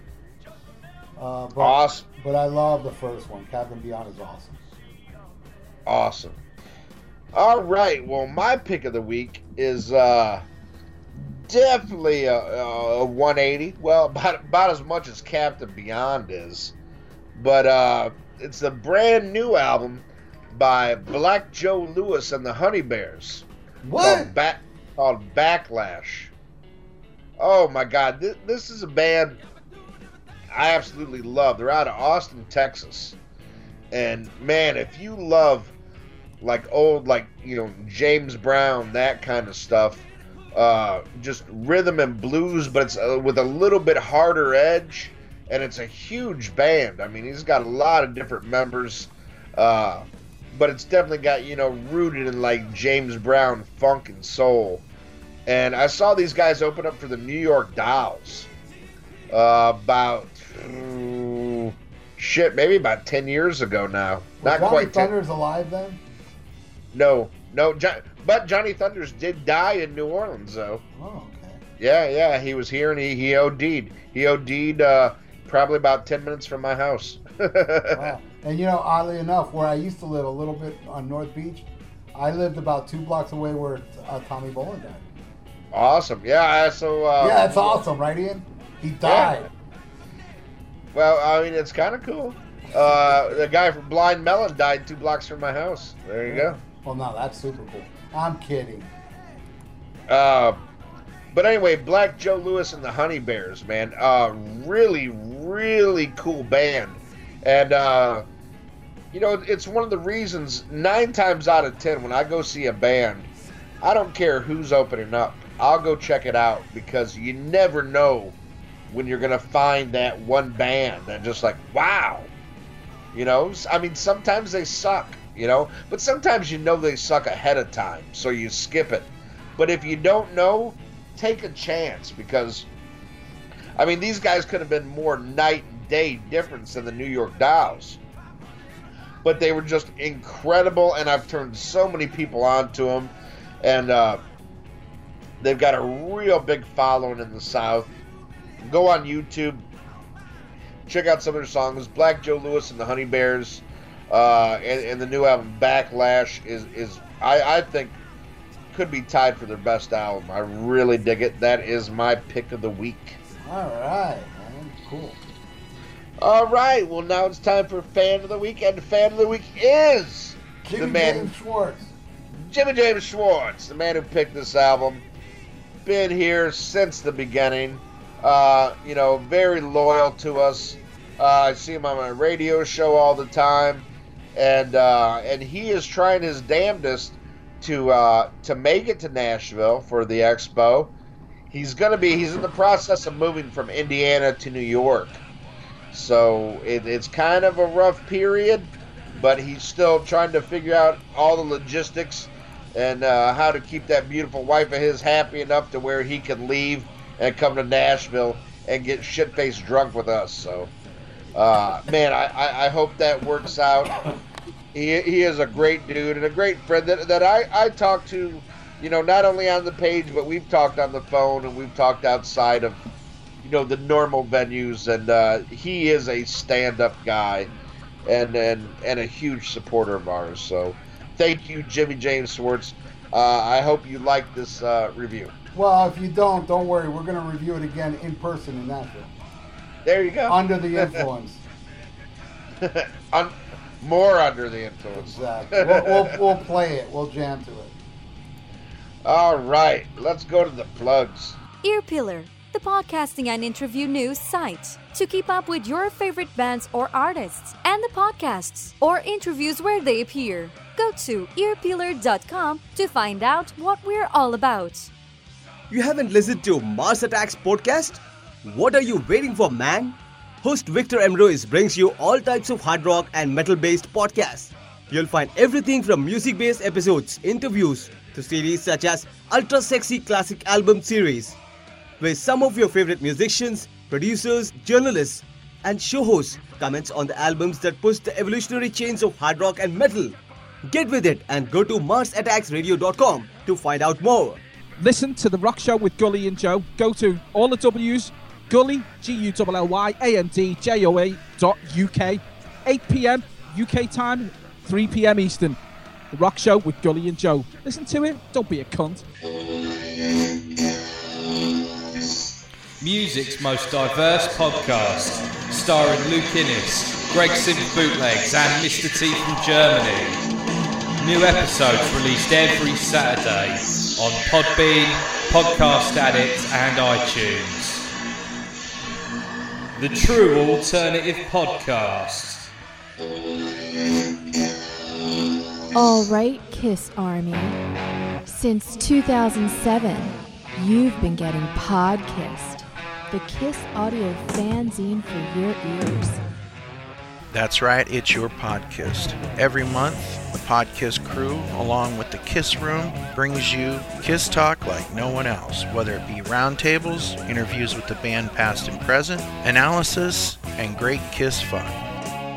Uh, but, Awesome, but I love the first one. Captain Beyond is awesome. awesome. All right, well, my pick of the week is uh, definitely a, a 180. Well, about about as much as Captain Beyond is, but uh, it's a brand new album by Black Joe Lewis and the Honey Bears. What? called, Back, called Backlash. Oh my God, this, this is a band I absolutely love. They're out of Austin, Texas, and man, if you love like old, like you know James Brown, that kind of stuff, uh, just rhythm and blues, but it's uh, with a little bit harder edge, and it's a huge band. I mean, he's got a lot of different members. Uh, but it's definitely got you know rooted in like James Brown funk and soul. And I saw these guys open up for the New York Dolls uh, about shit, maybe about ten years ago now. Was Not Johnny quite ten. Thunder's alive then? No, no, jo- but Johnny Thunders did die in New Orleans though. Oh, okay. Yeah, yeah, he was here and he he OD'd. He OD'd uh, probably about ten minutes from my house. [LAUGHS] Wow. And you know, oddly enough, where I used to live a little bit on North Beach, I lived about two blocks away where uh, Tommy Bolin died. Awesome. Yeah. So. Uh, yeah, it's awesome, right, Ian? He died. Well, I mean, it's kind of cool. Uh, the guy from Blind Melon died two blocks from my house. There you go. Well, no, that's super cool. I'm kidding. Uh, but anyway, Black Joe Lewis and the Honey Bears, man. Uh, really, really cool band. And, uh, you know, it's one of the reasons, nine times out of ten, when I go see a band, I don't care who's opening up. I'll go check it out because you never know when you're to find that one band that just like, wow. You know, I mean, sometimes they suck, you know, but sometimes you know they suck ahead of time, so you skip it. But if you don't know, take a chance because, I mean, these guys could have been more night and day difference than the New York Dolls. But they were just incredible, and I've turned so many people on to them. And uh, they've got a real big following in the South. Go on YouTube, check out some of their songs. Black Joe Lewis and the Honey Bears, uh, and, and, the new album Backlash is is I, I think could be tied for their best album. I really dig it. That is my pick of the week. All right, man. Cool. All right. Well, now it's time for fan of the week, and fan of the week is Jimmy the man James Schwartz. Jimmy James Schwartz, the man who picked this album. Been here since the beginning. Uh, you know, very loyal to us. Uh, I see him on my radio show all the time, and uh, and he is trying his damnedest to uh, to make it to Nashville for the expo. He's gonna be. He's in the process of moving from Indiana to New York, so it, it's kind of a rough period. But he's still trying to figure out all the logistics and uh, how to keep that beautiful wife of his happy enough to where he can leave and come to Nashville and get shit faced drunk with us. So, uh, man, I, I, I, hope that works out. He, he is a great dude and a great friend that, that I, I talk to, you know, not only on the page, but we've talked on the phone and we've talked outside of, you know, the normal venues. And uh, he is a stand up guy and, and, and a huge supporter of ours. So, thank you, Jimmy James Schwartz. Uh, I hope you like this uh, review. Well, if you don't, don't worry. We're going to review it again in person in Nashville. There you go. Under the influence. [LAUGHS] Un- more under the influence. Exactly. we'll, we'll, we'll play it. We'll jam to it. All right. Let's go to the plugs. Earpillar, the podcasting and interview news site. To keep up with your favorite bands or artists and the podcasts or interviews where they appear, go to earpillar.com to find out what we're all about. You haven't listened to Mars Attacks podcast? What are you waiting for, man? Host Victor M. Ruiz brings you all types of hard rock and metal based podcasts. You'll find everything from music based episodes, interviews, to series such as Ultra Sexy Classic Album Series, where some of your favorite musicians, producers, journalists, and show hosts comments on the albums that push the evolutionary chains of hard rock and metal. Get with it and go to MarsAttacksRadio.com to find out more. Listen to The Rock Show with Gully and Joe. Go to all the W's, Gully, G U L L Y A N D J O A dot UK, 8 p.m. UK time, 3 p.m. Eastern. The Rock Show with Gully and Joe. Listen to it, don't be a cunt. Music's most diverse podcast, starring Luke Innes, Greg Simp Bootlegs, and Mr. T from Germany. New episodes released every Saturday on Podbean, Podcast Addict, and iTunes. The True Alternative Podcast. All right, Kiss Army. Since 2007, you've been getting Podkissed, the Kiss audio fanzine for your ears. That's right, it's your podcast. Every month, the Podkiss crew, along with the Kiss Room, brings you Kiss talk like no one else, whether it be roundtables, interviews with the band past and present, analysis, and great Kiss fun.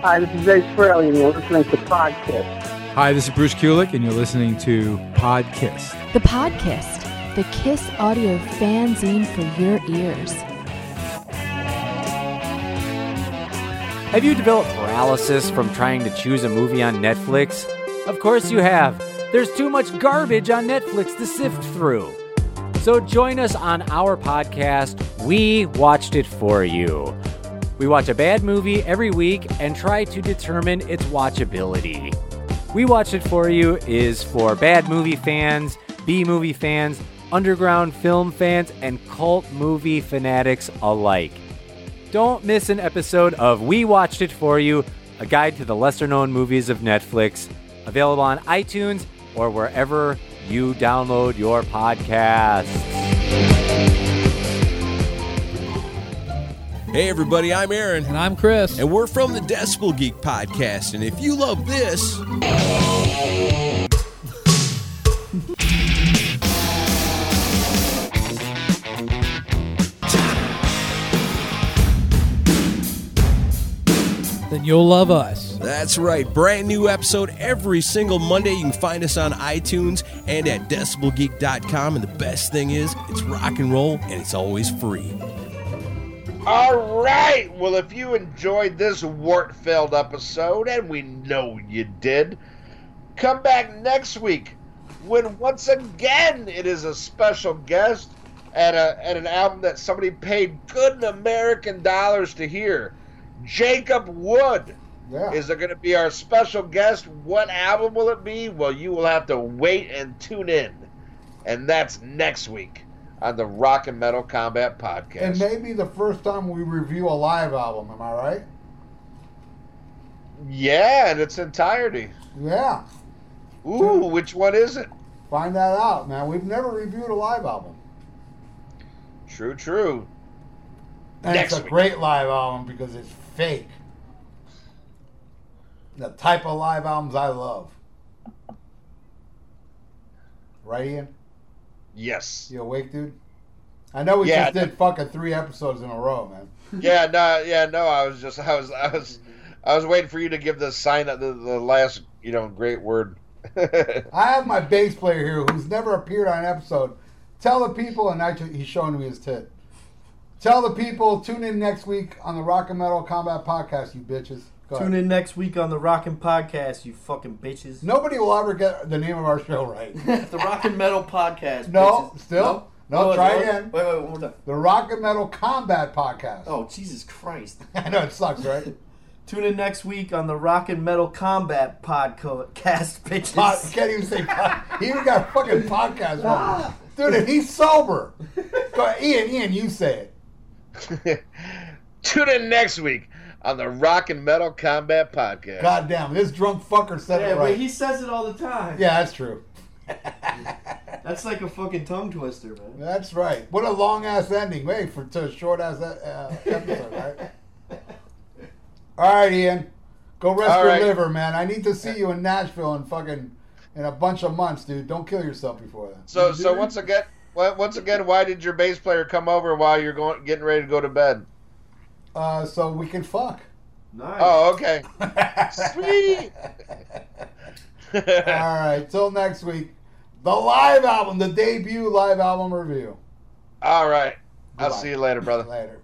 Hi, this is Ace Frehley, and you're listening to Podkiss. Hi, this is Bruce Kulick, and you're listening to Podkiss. The Podkissed, the Kiss audio fanzine for your ears. Have you developed paralysis from trying to choose a movie on Netflix? Of course you have. There's too much garbage on Netflix to sift through. So join us on our podcast, We Watched It For You. We watch a bad movie every week and try to determine its watchability. We Watched It For You is for bad movie fans, B movie fans, underground film fans, and cult movie fanatics alike. Don't miss an episode of We Watched It For You, a guide to the lesser known movies of Netflix, available on iTunes or wherever you download your podcasts. Hey, everybody, I'm Aaron. And I'm Chris. And we're from the Decibel Geek Podcast. And if you love this. Then you'll love us. That's right. Brand new episode every single Monday. You can find us on iTunes and at decibelgeek.com. And the best thing is, it's rock and roll and it's always free. All right. Well, if you enjoyed this wart filled episode, and we know you did, come back next week when once again it is a special guest at, a, at an album that somebody paid good American dollars to hear. Jacob Wood yeah. is going to be our special guest. What album will it be? Well, you will have to wait and tune in. And that's next week on the Rock and Metal Combat Podcast. And maybe the first time we review a live album, am I right? Yeah, in its entirety. Yeah. Ooh, which one is it? Find that out, man. We've never reviewed a live album. True, true. And Next it's a week. great live album because it's fake. The type of live albums I love. Right, Ian? Yes. You awake, dude? I know we Yeah, just did fucking three episodes in a row, man. yeah, no, yeah, no. I was just, I was, I was, I was waiting for you to give the sign, the, the last, you know, great word. [LAUGHS] I have my bass player here who's never appeared on an episode. Tell the people, and I, he's showing me his tit. Tell the people, tune in next week on the Rock and Metal Combat Podcast, you bitches. Go Tune ahead. in next week on the Rockin' Podcast, you fucking bitches. Nobody will ever get the name of our show right. [LAUGHS] the Rockin' Metal Podcast. No, bitches. still? No, No, try what? again. Wait, wait, one more time. The Rock and Metal Combat Podcast. Oh, Jesus Christ. [LAUGHS] I know it sucks, right? [LAUGHS] Tune in next week on the Rock and Metal Combat Podcast, bitches. Pod, can't even say pod. He even got a fucking podcast wrong. Dude, and he's sober. Go ahead, Ian, Ian, you say it. [LAUGHS] Tune in next week on the Rock and Metal Combat Podcast. God damn, this drunk fucker said Yeah, it but right. he says it all the time. Yeah, that's true. [LAUGHS] That's like a fucking tongue twister, man. That's right. What a long ass ending. Wait for to a short ass uh, episode, right? [LAUGHS] All right, Ian. Go rest All your right. liver, man. I need to see you in Nashville in fucking in a bunch of months, dude. Don't kill yourself before that. So, so once again, well, once again, why did your bass player come over while you're going, getting ready to go to bed? Uh, so we can fuck. Nice. Oh, okay. Sweet. [LAUGHS] All right. Till next week. The live album, the debut live album review. All right. I'll see you later, brother. Later.